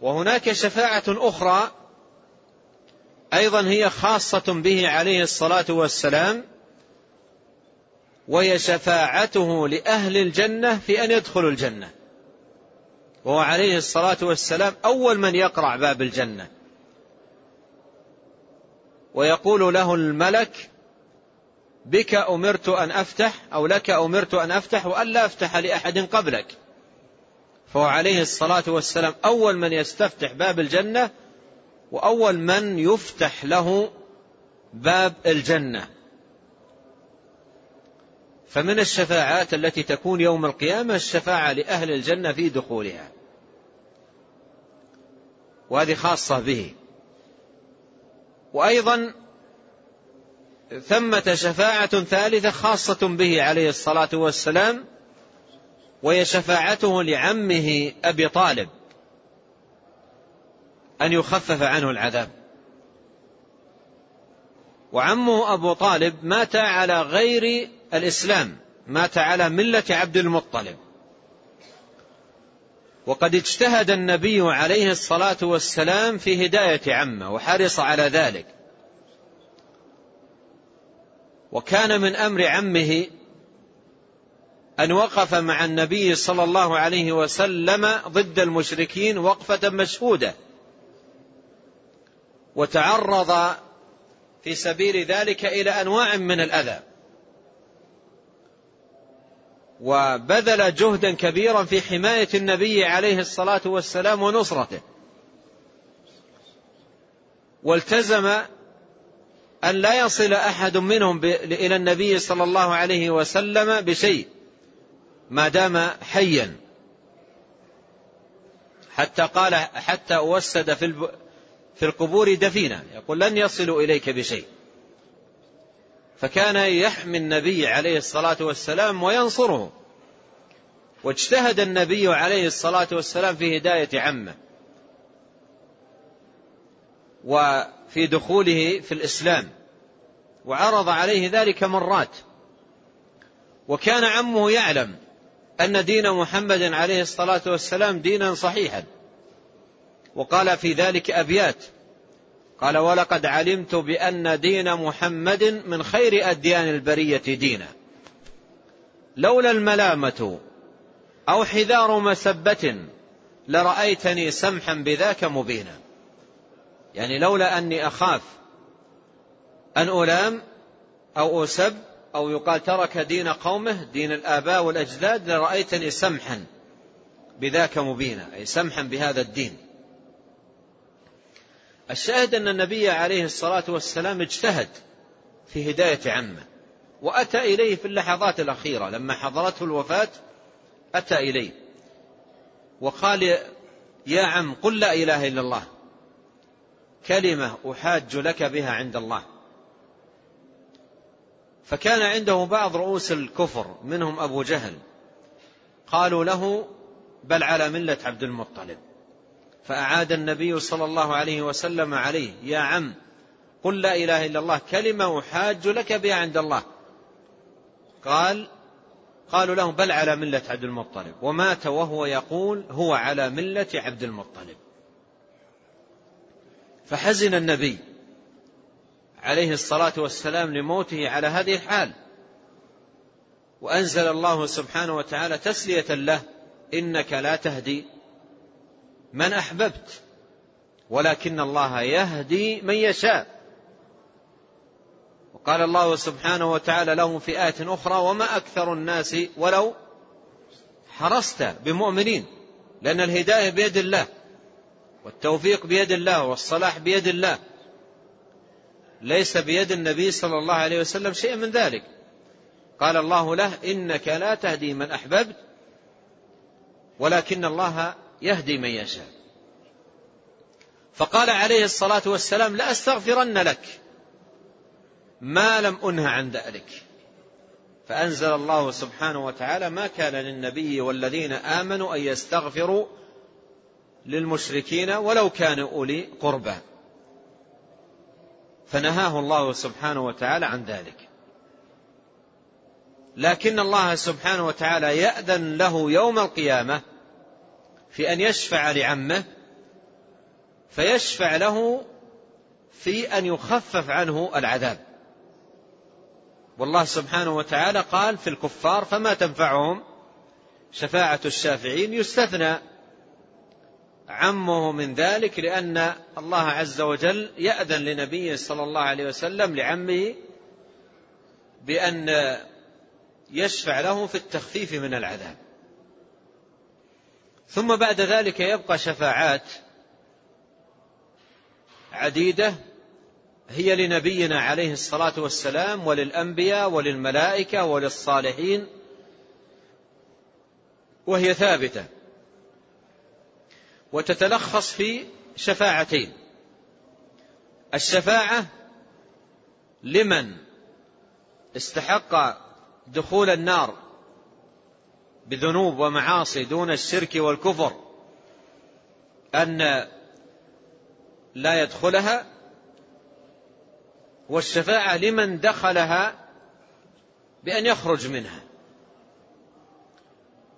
Speaker 2: وهناك شفاعة أخرى أيضا هي خاصة به عليه الصلاة والسلام وهي شفاعته لأهل الجنة في أن يدخلوا الجنة. وهو عليه الصلاة والسلام أول من يقرع باب الجنة. ويقول له الملك بك أمرت أن أفتح أو لك أمرت أن أفتح وأن لا أفتح لأحد قبلك. فهو عليه الصلاة والسلام أول من يستفتح باب الجنة وأول من يفتح له باب الجنة. فمن الشفاعات التي تكون يوم القيامة الشفاعة لأهل الجنة في دخولها. وهذه خاصة به. وأيضا ثمة شفاعة ثالثة خاصة به عليه الصلاة والسلام وهي شفاعته لعمه أبي طالب. أن يخفف عنه العذاب. وعمه أبو طالب مات على غير الإسلام مات على ملة عبد المطلب. وقد اجتهد النبي عليه الصلاة والسلام في هداية عمه وحرص على ذلك. وكان من أمر عمه أن وقف مع النبي صلى الله عليه وسلم ضد المشركين وقفة مشهودة. وتعرض في سبيل ذلك إلى أنواع من الأذى. وبذل جهدا كبيرا في حماية النبي عليه الصلاة والسلام ونصرته. والتزم أن لا يصل أحد منهم إلى النبي صلى الله عليه وسلم بشيء ما دام حيا. حتى قال حتى وسد في في القبور دفينا. يقول لن يصلوا إليك بشيء. فكان يحمي النبي عليه الصلاة والسلام وينصره. واجتهد النبي عليه الصلاة والسلام في هداية عمه. وفي دخوله في الإسلام. وعرض عليه ذلك مرات. وكان عمه يعلم أن دين محمد عليه الصلاة والسلام دينا صحيحا. وقال في ذلك أبيات. قال ولقد علمت بأن دين محمد من خير أديان البرية دينا. لولا الملامة أو حذار مسبة لرأيتني سمحا بذاك مبينا. يعني لولا أني أخاف أن ألام أو أسب أو يقال ترك دين قومه دين الآباء والأجداد لرأيتني سمحا بذاك مبينا أي سمحا بهذا الدين. الشاهد أن النبي عليه الصلاة والسلام اجتهد في هداية عمه وأتى إليه في اللحظات الأخيرة لما حضرته الوفاة أتى إليه وقال يا عم قل لا إله إلا الله كلمة أحاج لك بها عند الله. فكان عنده بعض رؤوس الكفر منهم أبو جهل قالوا له بل على ملة عبد المطلب. فأعاد النبي صلى الله عليه وسلم عليه يا عم قل لا إله إلا الله كلمة أحاج لك بها عند الله. قال قالوا له بل على ملة عبد المطلب. ومات وهو يقول هو على ملة عبد المطلب. فحزن النبي عليه الصلاة والسلام لموته على هذه الحال. وأنزل الله سبحانه وتعالى تسلية له إنك لا تهدي من أحببت ولكن الله يهدي من يشاء. وقال الله سبحانه وتعالى له في آية أخرى وما أكثر الناس ولو حرصت بمؤمنين لأن الهداية بيد الله والتوفيق بيد الله والصلاح بيد الله. ليس بيد النبي صلى الله عليه وسلم شيء من ذلك. قال الله له إنك لا تهدي من أحببت ولكن الله يهدي من يشاء. فقال عليه الصلاة والسلام لا أستغفرن لك ما لم أنه عن ذلك فأنزل الله سبحانه وتعالى ما كان للنبي والذين آمنوا أن يستغفروا للمشركين ولو كانوا أولي قربى. فنهاه الله سبحانه وتعالى عن ذلك. لكن الله سبحانه وتعالى يأذن له يوم القيامة في أن يشفع لعمه فيشفع له في أن يخفف عنه العذاب. والله سبحانه وتعالى قال في الكفار فما تنفعهم؟ شفاعة الشافعين يستثنى عمه من ذلك لأن الله عز وجل يأذن لنبيه صلى الله عليه وسلم لعمه بأن يشفع له في التخفيف من العذاب. ثم بعد ذلك يبقى شفاعات عديدة هي لنبينا عليه الصلاة والسلام وللأنبياء وللملائكة وللصالحين وهي ثابتة وتتلخص في شفاعتين. الشفاعة لمن استحق دخول النار بذنوب ومعاصي دون الشرك والكفر أن لا يدخلها والشفاعة لمن دخلها بأن يخرج منها.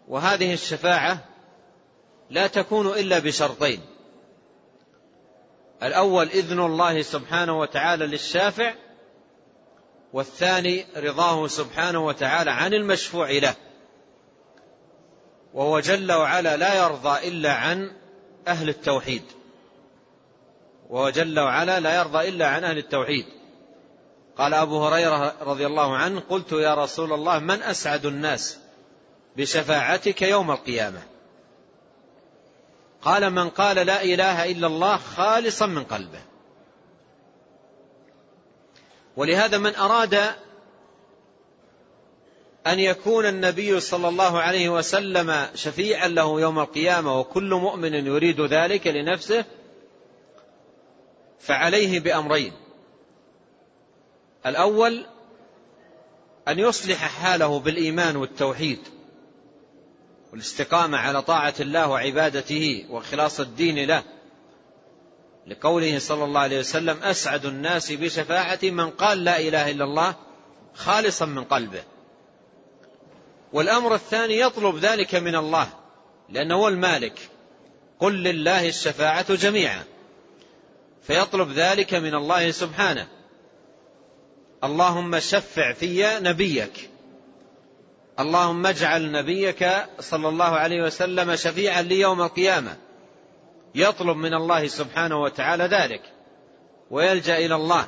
Speaker 2: وهذه الشفاعة لا تكون إلا بشرطين. الأول إذن الله سبحانه وتعالى للشافع والثاني رضاه سبحانه وتعالى عن المشفوع له. وهو جل وعلا لا يرضى إلا عن أهل التوحيد. وهو جل وعلا لا يرضى إلا عن أهل التوحيد. قال أبو هريرة رضي الله عنه قلت يا رسول الله من أسعد الناس بشفاعتك يوم القيامة؟ قال من قال لا إله إلا الله خالصا من قلبه. ولهذا من أراد أن يكون النبي صلى الله عليه وسلم شفيعا له يوم القيامة وكل مؤمن يريد ذلك لنفسه فعليه بأمرين. الأول أن يصلح حاله بالإيمان والتوحيد والاستقامة على طاعة الله وعبادته وخلاص الدين له. لقوله صلى الله عليه وسلم أسعد الناس بشفاعة من قال لا إله إلا الله خالصا من قلبه. والأمر الثاني يطلب ذلك من الله لأنه هو المالك. قل لله الشفاعة جميعا. فيطلب ذلك من الله سبحانه. اللهم شفع في نبيك. اللهم اجعل نبيك صلى الله عليه وسلم شفيعا لي يوم القيامة. يطلب من الله سبحانه وتعالى ذلك. ويلجأ إلى الله.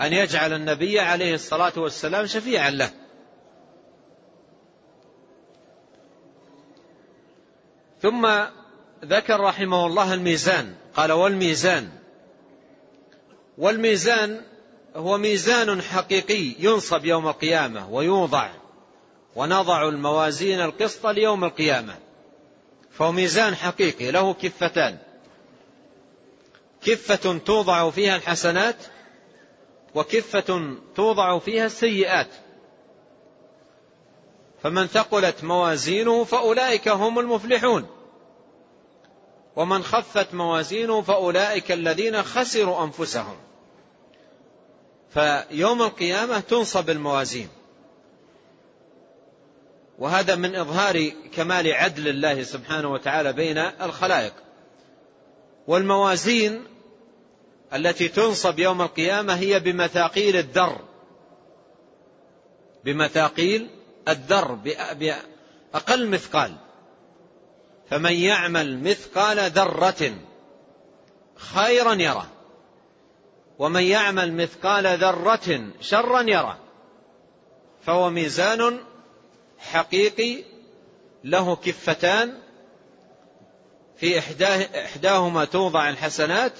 Speaker 2: أن يجعل النبي عليه الصلاة والسلام شفيعا له. ثم ذكر رحمه الله الميزان قال والميزان. والميزان هو ميزان حقيقي ينصب يوم القيامة ويوضع ونضع الموازين القسط ليوم القيامة فهو ميزان حقيقي له كفتان. كفة توضع فيها الحسنات وكفة توضع فيها السيئات. فمن ثقلت موازينه فأولئك هم المفلحون. ومن خفت موازينه فأولئك الذين خسروا أنفسهم. فيوم القيامة تنصب الموازين. وهذا من إظهار كمال عدل الله سبحانه وتعالى بين الخلائق. والموازين التي تنصب يوم القيامة هي بمثاقيل الذر بمثاقيل الذر بأقل مثقال. فمن يعمل مثقال ذرة خيرا يره. ومن يعمل مثقال ذرة شرا يره. فهو ميزان حقيقي له كفتان في إحداه إحداهما توضع الحسنات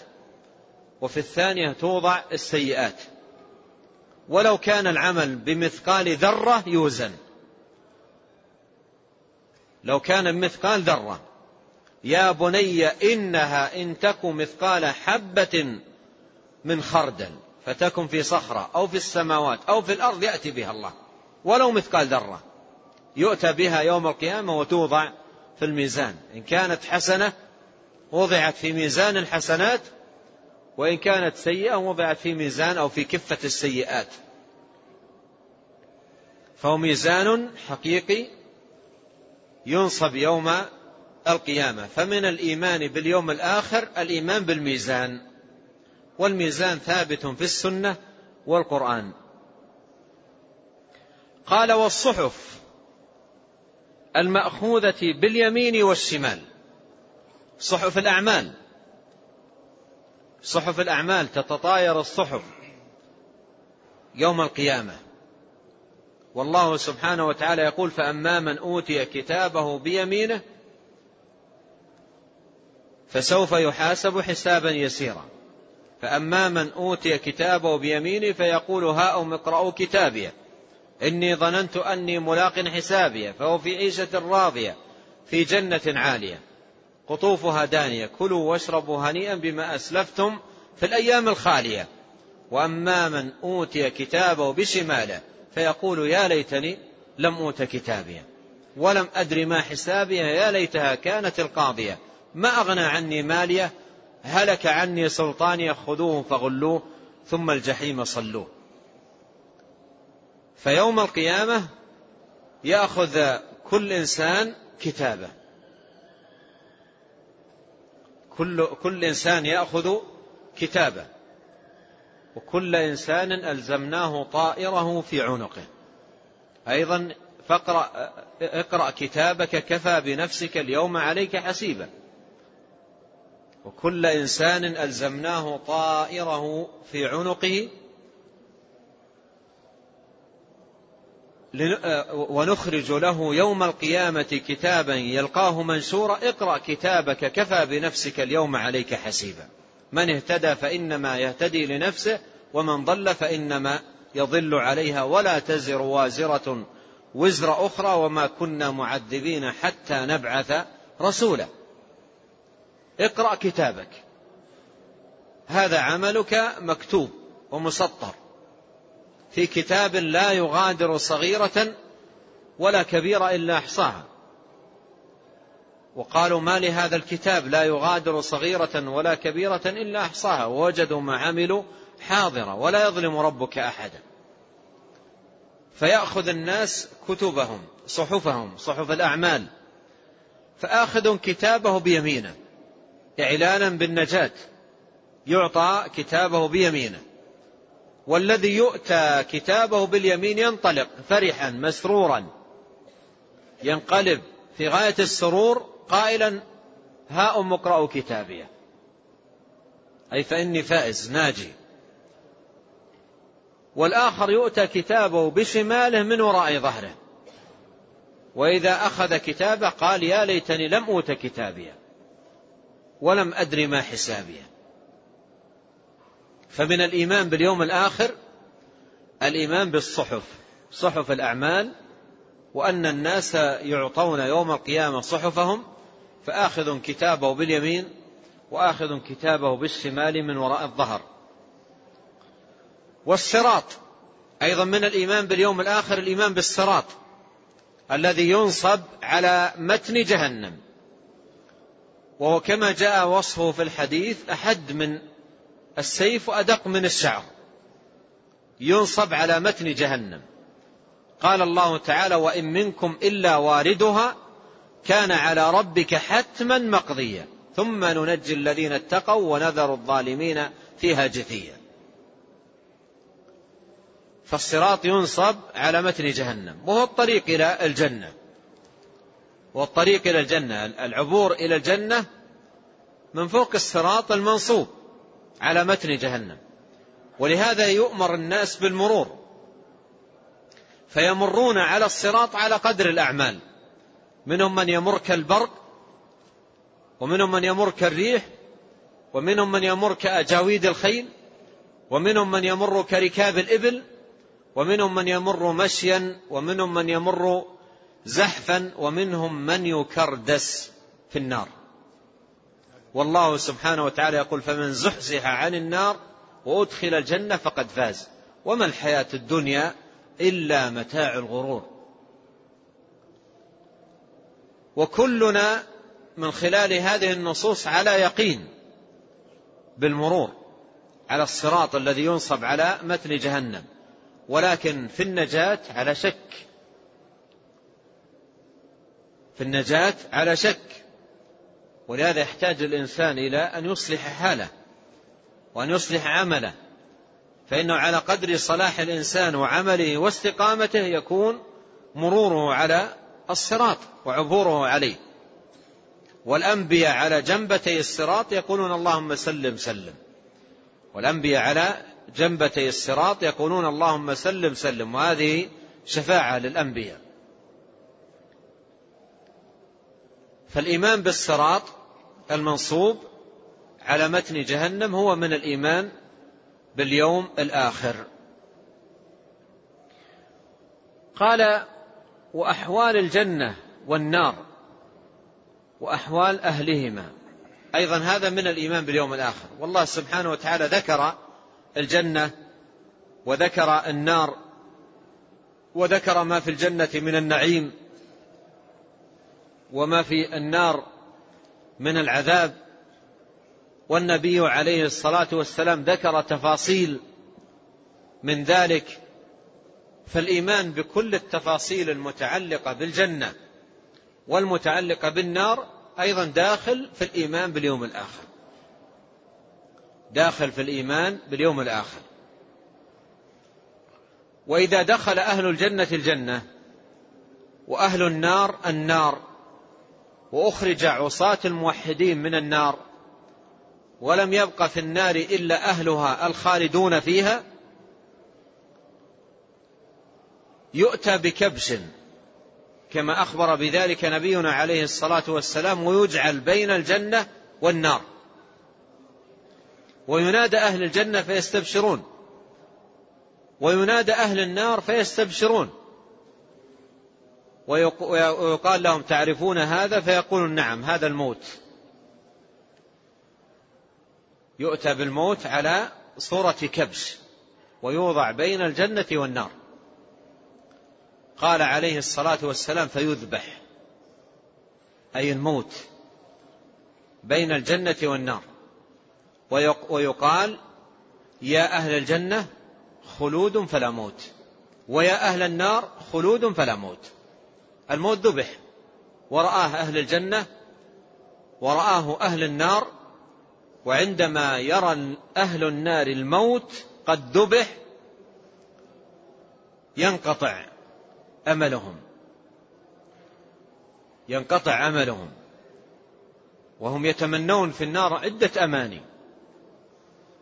Speaker 2: وفي الثانية توضع السيئات. ولو كان العمل بمثقال ذرة يوزن. لو كان مثقال ذرة. يا بني إنها إن تك مثقال حبة من خردل فتكن في صخرة أو في السماوات أو في الأرض يأتي بها الله. ولو مثقال ذرة. يؤتى بها يوم القيامة وتوضع في الميزان. إن كانت حسنة وضعت في ميزان الحسنات وإن كانت سيئة وضعت في ميزان أو في كفة السيئات. فهو ميزان حقيقي ينصب يوم القيامة. فمن الإيمان باليوم الآخر الإيمان بالميزان. والميزان ثابت في السنة والقرآن. قال والصحف المأخوذة باليمين والشمال. صحف الأعمال. صحف الأعمال تتطاير الصحف يوم القيامة. والله سبحانه وتعالى يقول فأما من أوتي كتابه بيمينه فسوف يحاسب حسابا يسيرا. فأما من أوتي كتابه بيمينه فيقول هاؤم اقرأوا كتابيه إني ظننت أني ملاق حسابيه فهو في عيشة راضية في جنة عالية. قطوفها دانية كلوا واشربوا هنيئا بما أسلفتم في الأيام الخالية. وأما من أوتي كتابه بشماله فيقول يا ليتني لم أوت كتابيا ولم أدر ما حسابي يا ليتها كانت القاضية. ما أغنى عني مالية هلك عني سلطاني خذوه فغلوه ثم الجحيم صلوه. فيوم القيامة يأخذ كل إنسان كتابه. كل, كل إنسان يأخذ كتابه. وكل إنسان ألزمناه طائره في عنقه. أيضا فاقرأ اقرأ كتابك كفى بنفسك اليوم عليك حسيبا. وكل إنسان ألزمناه طائره في عنقه. ونخرج له يوم القيامة كتابا يلقاه منشورا. اقرأ كتابك كفى بنفسك اليوم عليك حسيبا. من اهتدى فإنما يهتدي لنفسه ومن ضل فإنما يضل عليها ولا تزر وازرة وزر أخرى وما كنا معذبين حتى نبعث رسولا. اقرأ كتابك. هذا عملك مكتوب ومسطر. في كتاب لا يغادر صغيرة ولا كبيرة إلا أحصاها. وقالوا ما لهذا الكتاب لا يغادر صغيرة ولا كبيرة إلا أحصاها. ووجدوا ما عملوا حاضرة ولا يظلم ربك أحدا. فيأخذ الناس كتبهم صحفهم صحف الأعمال. فآخذ كتابه بيمينه إعلانا بالنجاة. يعطى كتابه بيمينه. والذي يؤتى كتابه باليمين ينطلق فرحا مسرورا. ينقلب في غاية السرور قائلا ها أم اقرأوا كتابيه أي فإني فائز ناجي. والآخر يؤتى كتابه بشماله من وراء ظهره. وإذا أخذ كتابه قال يا ليتني لم أوت كتابيه ولم أدر ما حسابيه فمن الإيمان باليوم الآخر الإيمان بالصحف صحف الأعمال وأن الناس يعطون يوم القيامة صحفهم فآخذ كتابه باليمين وآخذ كتابه بالشمال من وراء الظهر. والصراط أيضا من الإيمان باليوم الآخر الإيمان بالصراط الذي ينصب على متن جهنم. وهو كما جاء وصفه في الحديث أحد من السيف وأدق من الشعر. ينصب على متن جهنم. قال الله تعالى وإن منكم إلا واردها كان على ربك حتما مقضيا ثم ننجي الذين اتقوا ونذر الظالمين فيها جثيا فالصراط ينصب على متن جهنم وهو الطريق إلى الجنة. والطريق إلى الجنة العبور إلى الجنة من فوق الصراط المنصوب على متن جهنم. ولهذا يؤمر الناس بالمرور. فيمرون على الصراط على قدر الأعمال. منهم من يمر كالبرق ومنهم من يمر كالريح ومنهم من يمر كأجاويد الخيل ومنهم من يمر كركاب الإبل ومنهم من يمر مشيا ومنهم من يمر زحفا ومنهم من يكردس في النار. والله سبحانه وتعالى يقول فمن زحزح عن النار وأدخل الجنة فقد فاز. وما الحياة الدنيا إلا متاع الغرور. وكلنا من خلال هذه النصوص على يقين بالمرور على الصراط الذي ينصب على متن جهنم ولكن في النجاة على شك. في النجاة على شك. ولهذا يحتاج الإنسان إلى أن يصلح حاله وأن يصلح عمله. فإنه على قدر صلاح الإنسان وعمله واستقامته يكون مروره على الصراط وعبوره عليه. والأنبياء على جنبتي الصراط يقولون اللهم سلم سلم. والأنبياء على جنبتي الصراط يقولون اللهم سلم سلم. وهذه شفاعة للأنبياء. فالإيمان بالصراط المنصوب على متن جهنم هو من الإيمان باليوم الآخر. قال وأحوال الجنة والنار وأحوال أهلهما. أيضا هذا من الإيمان باليوم الآخر. والله سبحانه وتعالى ذكر الجنة وذكر النار وذكر ما في الجنة من النعيم وما في النار من العذاب. والنبي عليه الصلاة والسلام ذكر تفاصيل من ذلك فالإيمان بكل التفاصيل المتعلقة بالجنة والمتعلقة بالنار أيضا داخل في الإيمان باليوم الآخر. داخل في الإيمان باليوم الآخر. وإذا دخل أهل الجنة الجنة وأهل النار النار وأخرج عصاة الموحدين من النار ولم يبق في النار إلا أهلها الخالدون فيها يؤتى بكبش كما أخبر بذلك نبينا عليه الصلاة والسلام ويجعل بين الجنة والنار. وينادى أهل الجنة فيستبشرون. وينادى أهل النار فيستبشرون. ويقال لهم تعرفون هذا؟ فيقولون نعم هذا الموت. يؤتى بالموت على صورة كبش ويوضع بين الجنة والنار. قال عليه الصلاة والسلام فيذبح. أي الموت بين الجنة والنار. ويقال يا أهل الجنة خلود فلا موت. ويا أهل النار خلود فلا موت. الموت ذبح. ورآه أهل الجنة ورآه أهل النار وعندما يرى أهل النار الموت قد ذبح ينقطع أملهم. ينقطع أملهم. وهم يتمنون في النار عدة أماني.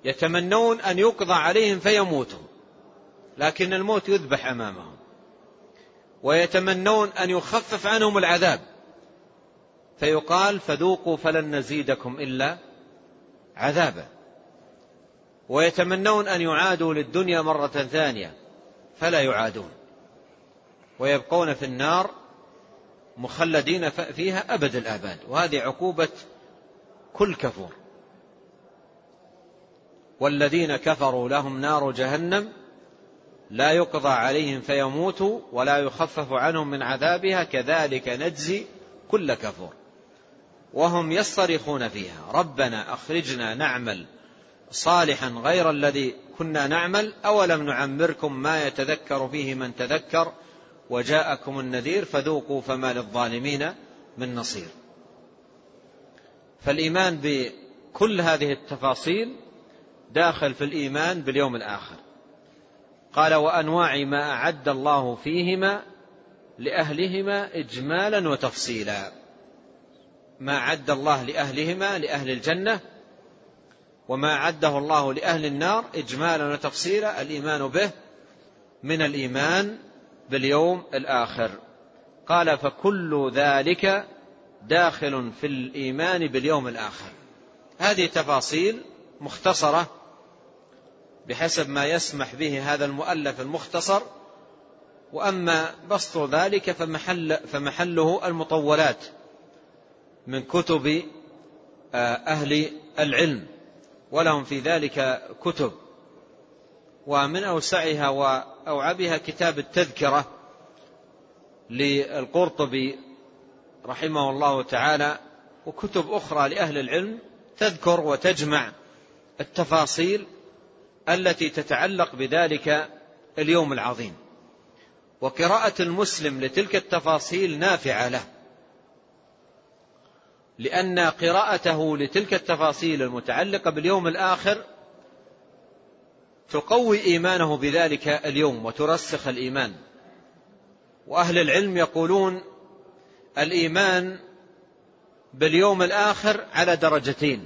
Speaker 2: يتمنون أن يقضى عليهم فيموتوا. لكن الموت يذبح أمامهم. ويتمنون أن يخفف عنهم العذاب. فيقال فذوقوا فلن نزيدكم إلا عذابا ويتمنون أن يعادوا للدنيا مرة ثانية فلا يعادون. ويبقون في النار مخلدين فيها أبد الآباد. وهذه عقوبة كل كفور. والذين كفروا لهم نار جهنم لا يقضى عليهم فيموتوا ولا يخفف عنهم من عذابها كذلك نجزي كل كفور. وهم يصطرخون فيها. ربنا أخرجنا نعمل صالحا غير الذي كنا نعمل. أولم نعمركم ما يتذكر فيه من تذكر؟ وجاءكم النذير فذوقوا فما للظالمين من نصير. فالإيمان بكل هذه التفاصيل داخل في الإيمان باليوم الآخر. قال وأنواع ما أعد الله فيهما لأهلهما إجمالا وتفصيلا. ما أعد الله لأهلهما لأهل الجنة وما أعده الله لأهل النار إجمالا وتفصيلا الإيمان به من الإيمان باليوم الآخر. قال فكل ذلك داخل في الإيمان باليوم الآخر. هذه تفاصيل مختصرة بحسب ما يسمح به هذا المؤلف المختصر. وأما بسط ذلك فمحل فمحله المطولات. من كتب آه، أهل العلم ولهم في ذلك كتب. ومن أوسعها وأوعبها كتاب التذكرة للقرطبي رحمه الله تعالى وكتب أخرى لأهل العلم تذكر وتجمع التفاصيل التي تتعلق بذلك اليوم العظيم. وقراءة المسلم لتلك التفاصيل نافعة له. لأن قراءته لتلك التفاصيل المتعلقة باليوم الآخر تقوي إيمانه بذلك اليوم وترسخ الإيمان. وأهل العلم يقولون الإيمان باليوم الآخر على درجتين.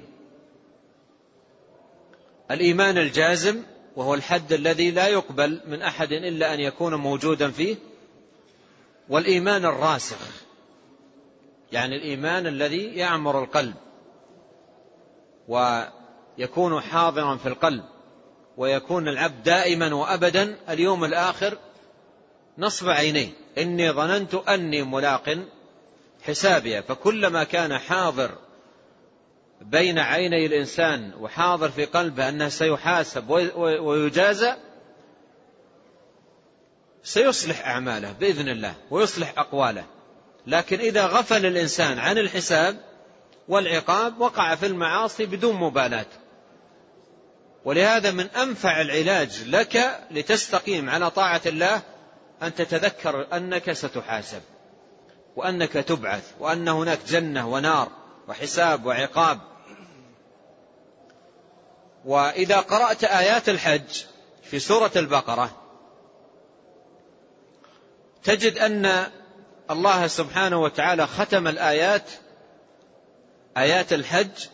Speaker 2: الإيمان الجازم وهو الحد الذي لا يقبل من أحد إلا أن يكون موجودا فيه والإيمان الراسخ. يعني الإيمان الذي يعمر القلب ويكون حاضرا في القلب ويكون العبد دائما وأبدا اليوم الآخر نصب عينيه. إني ظننت أني ملاق حسابيا فكلما كان حاضر بين عيني الإنسان وحاضر في قلبه أنه سيحاسب ويجازى سيصلح أعماله بإذن الله ويصلح أقواله. لكن إذا غفل الإنسان عن الحساب والعقاب وقع في المعاصي بدون مبالاة. ولهذا من أنفع العلاج لك لتستقيم على طاعة الله أن تتذكر أنك ستحاسب وأنك تبعث وأن هناك جنة ونار وحساب وعقاب. وإذا قرأت آيات الحج في سورة البقرة تجد أن الله سبحانه وتعالى ختم الآيات آيات الحج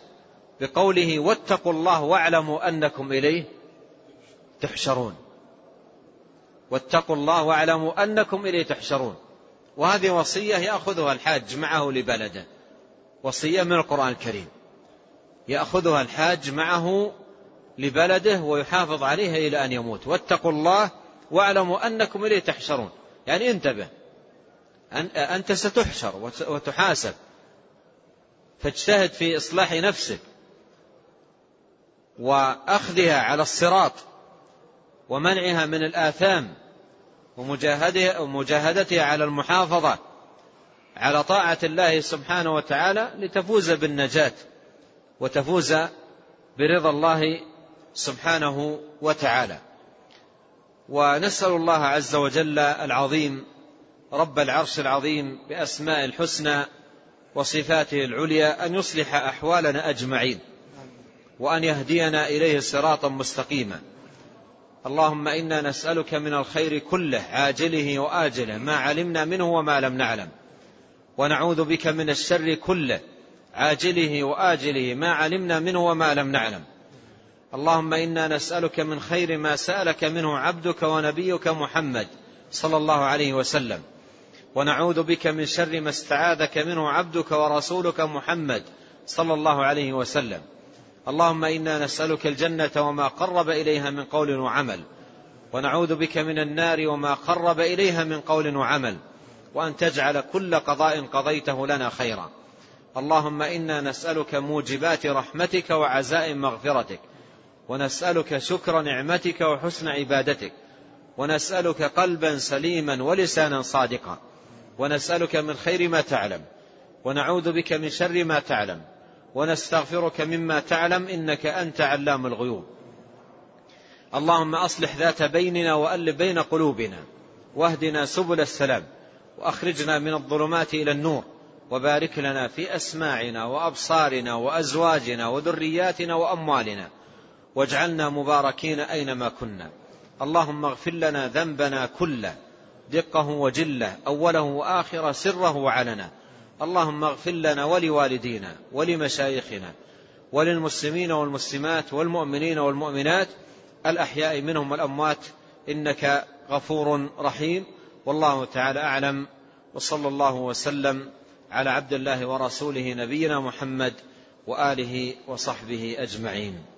Speaker 2: بقوله واتقوا الله واعلموا أنكم إليه تحشرون. واتقوا الله واعلموا أنكم إليه تحشرون. وهذه وصية يأخذها الحاج معه لبلده. وصية من القرآن الكريم. يأخذها الحاج معه لبلده ويحافظ عليها إلى أن يموت. واتقوا الله واعلموا أنكم إليه تحشرون. يعني انتبه. أنت ستحشر وتحاسب. فاجتهد في إصلاح نفسك وأخذها على الصراط ومنعها من الآثام ومجاهدتها على المحافظة على طاعة الله سبحانه وتعالى لتفوز بالنجاة وتفوز برضا الله سبحانه وتعالى. ونسأل الله عز وجل العظيم رب العرش العظيم بأسماء الحسنى وصفاته العليا أن يصلح أحوالنا أجمعين وأن يهدينا إليه صراطا مستقيما. اللهم إنا نسألك من الخير كله عاجله وآجله ما علمنا منه وما لم نعلم. ونعوذ بك من الشر كله عاجله وآجله ما علمنا منه وما لم نعلم. اللهم إنا نسألك من خير ما سألك منه عبدك ونبيك محمد صلى الله عليه وسلم. ونعوذ بك من شر ما استعاذك منه عبدك ورسولك محمد صلى الله عليه وسلم. اللهم إنا نسألك الجنة وما قرب إليها من قول وعمل. ونعوذ بك من النار وما قرب إليها من قول وعمل. وأن تجعل كل قضاء قضيته لنا خيرا. اللهم إنا نسألك موجبات رحمتك وعزائم مغفرتك. ونسألك شكر نعمتك وحسن عبادتك. ونسألك قلبا سليما ولسانا صادقا. ونسألك من خير ما تعلم ونعوذ بك من شر ما تعلم ونستغفرك مما تعلم إنك أنت علام الغيوب. اللهم أصلح ذات بيننا وألف بين قلوبنا واهدنا سبل السلام وأخرجنا من الظلمات إلى النور وبارك لنا في أسماعنا وأبصارنا وأزواجنا وذرياتنا وأموالنا واجعلنا مباركين أينما كنا. اللهم اغفر لنا ذنبنا كله. دقه وجله أوله وآخره سره وعلنه. اللهم اغفر لنا ولوالدينا ولمشايخنا وللمسلمين والمسلمات والمؤمنين والمؤمنات الأحياء منهم والأموات إنك غفور رحيم. والله تعالى أعلم. وصلى الله وسلم على عبد الله ورسوله نبينا محمد وآله وصحبه أجمعين.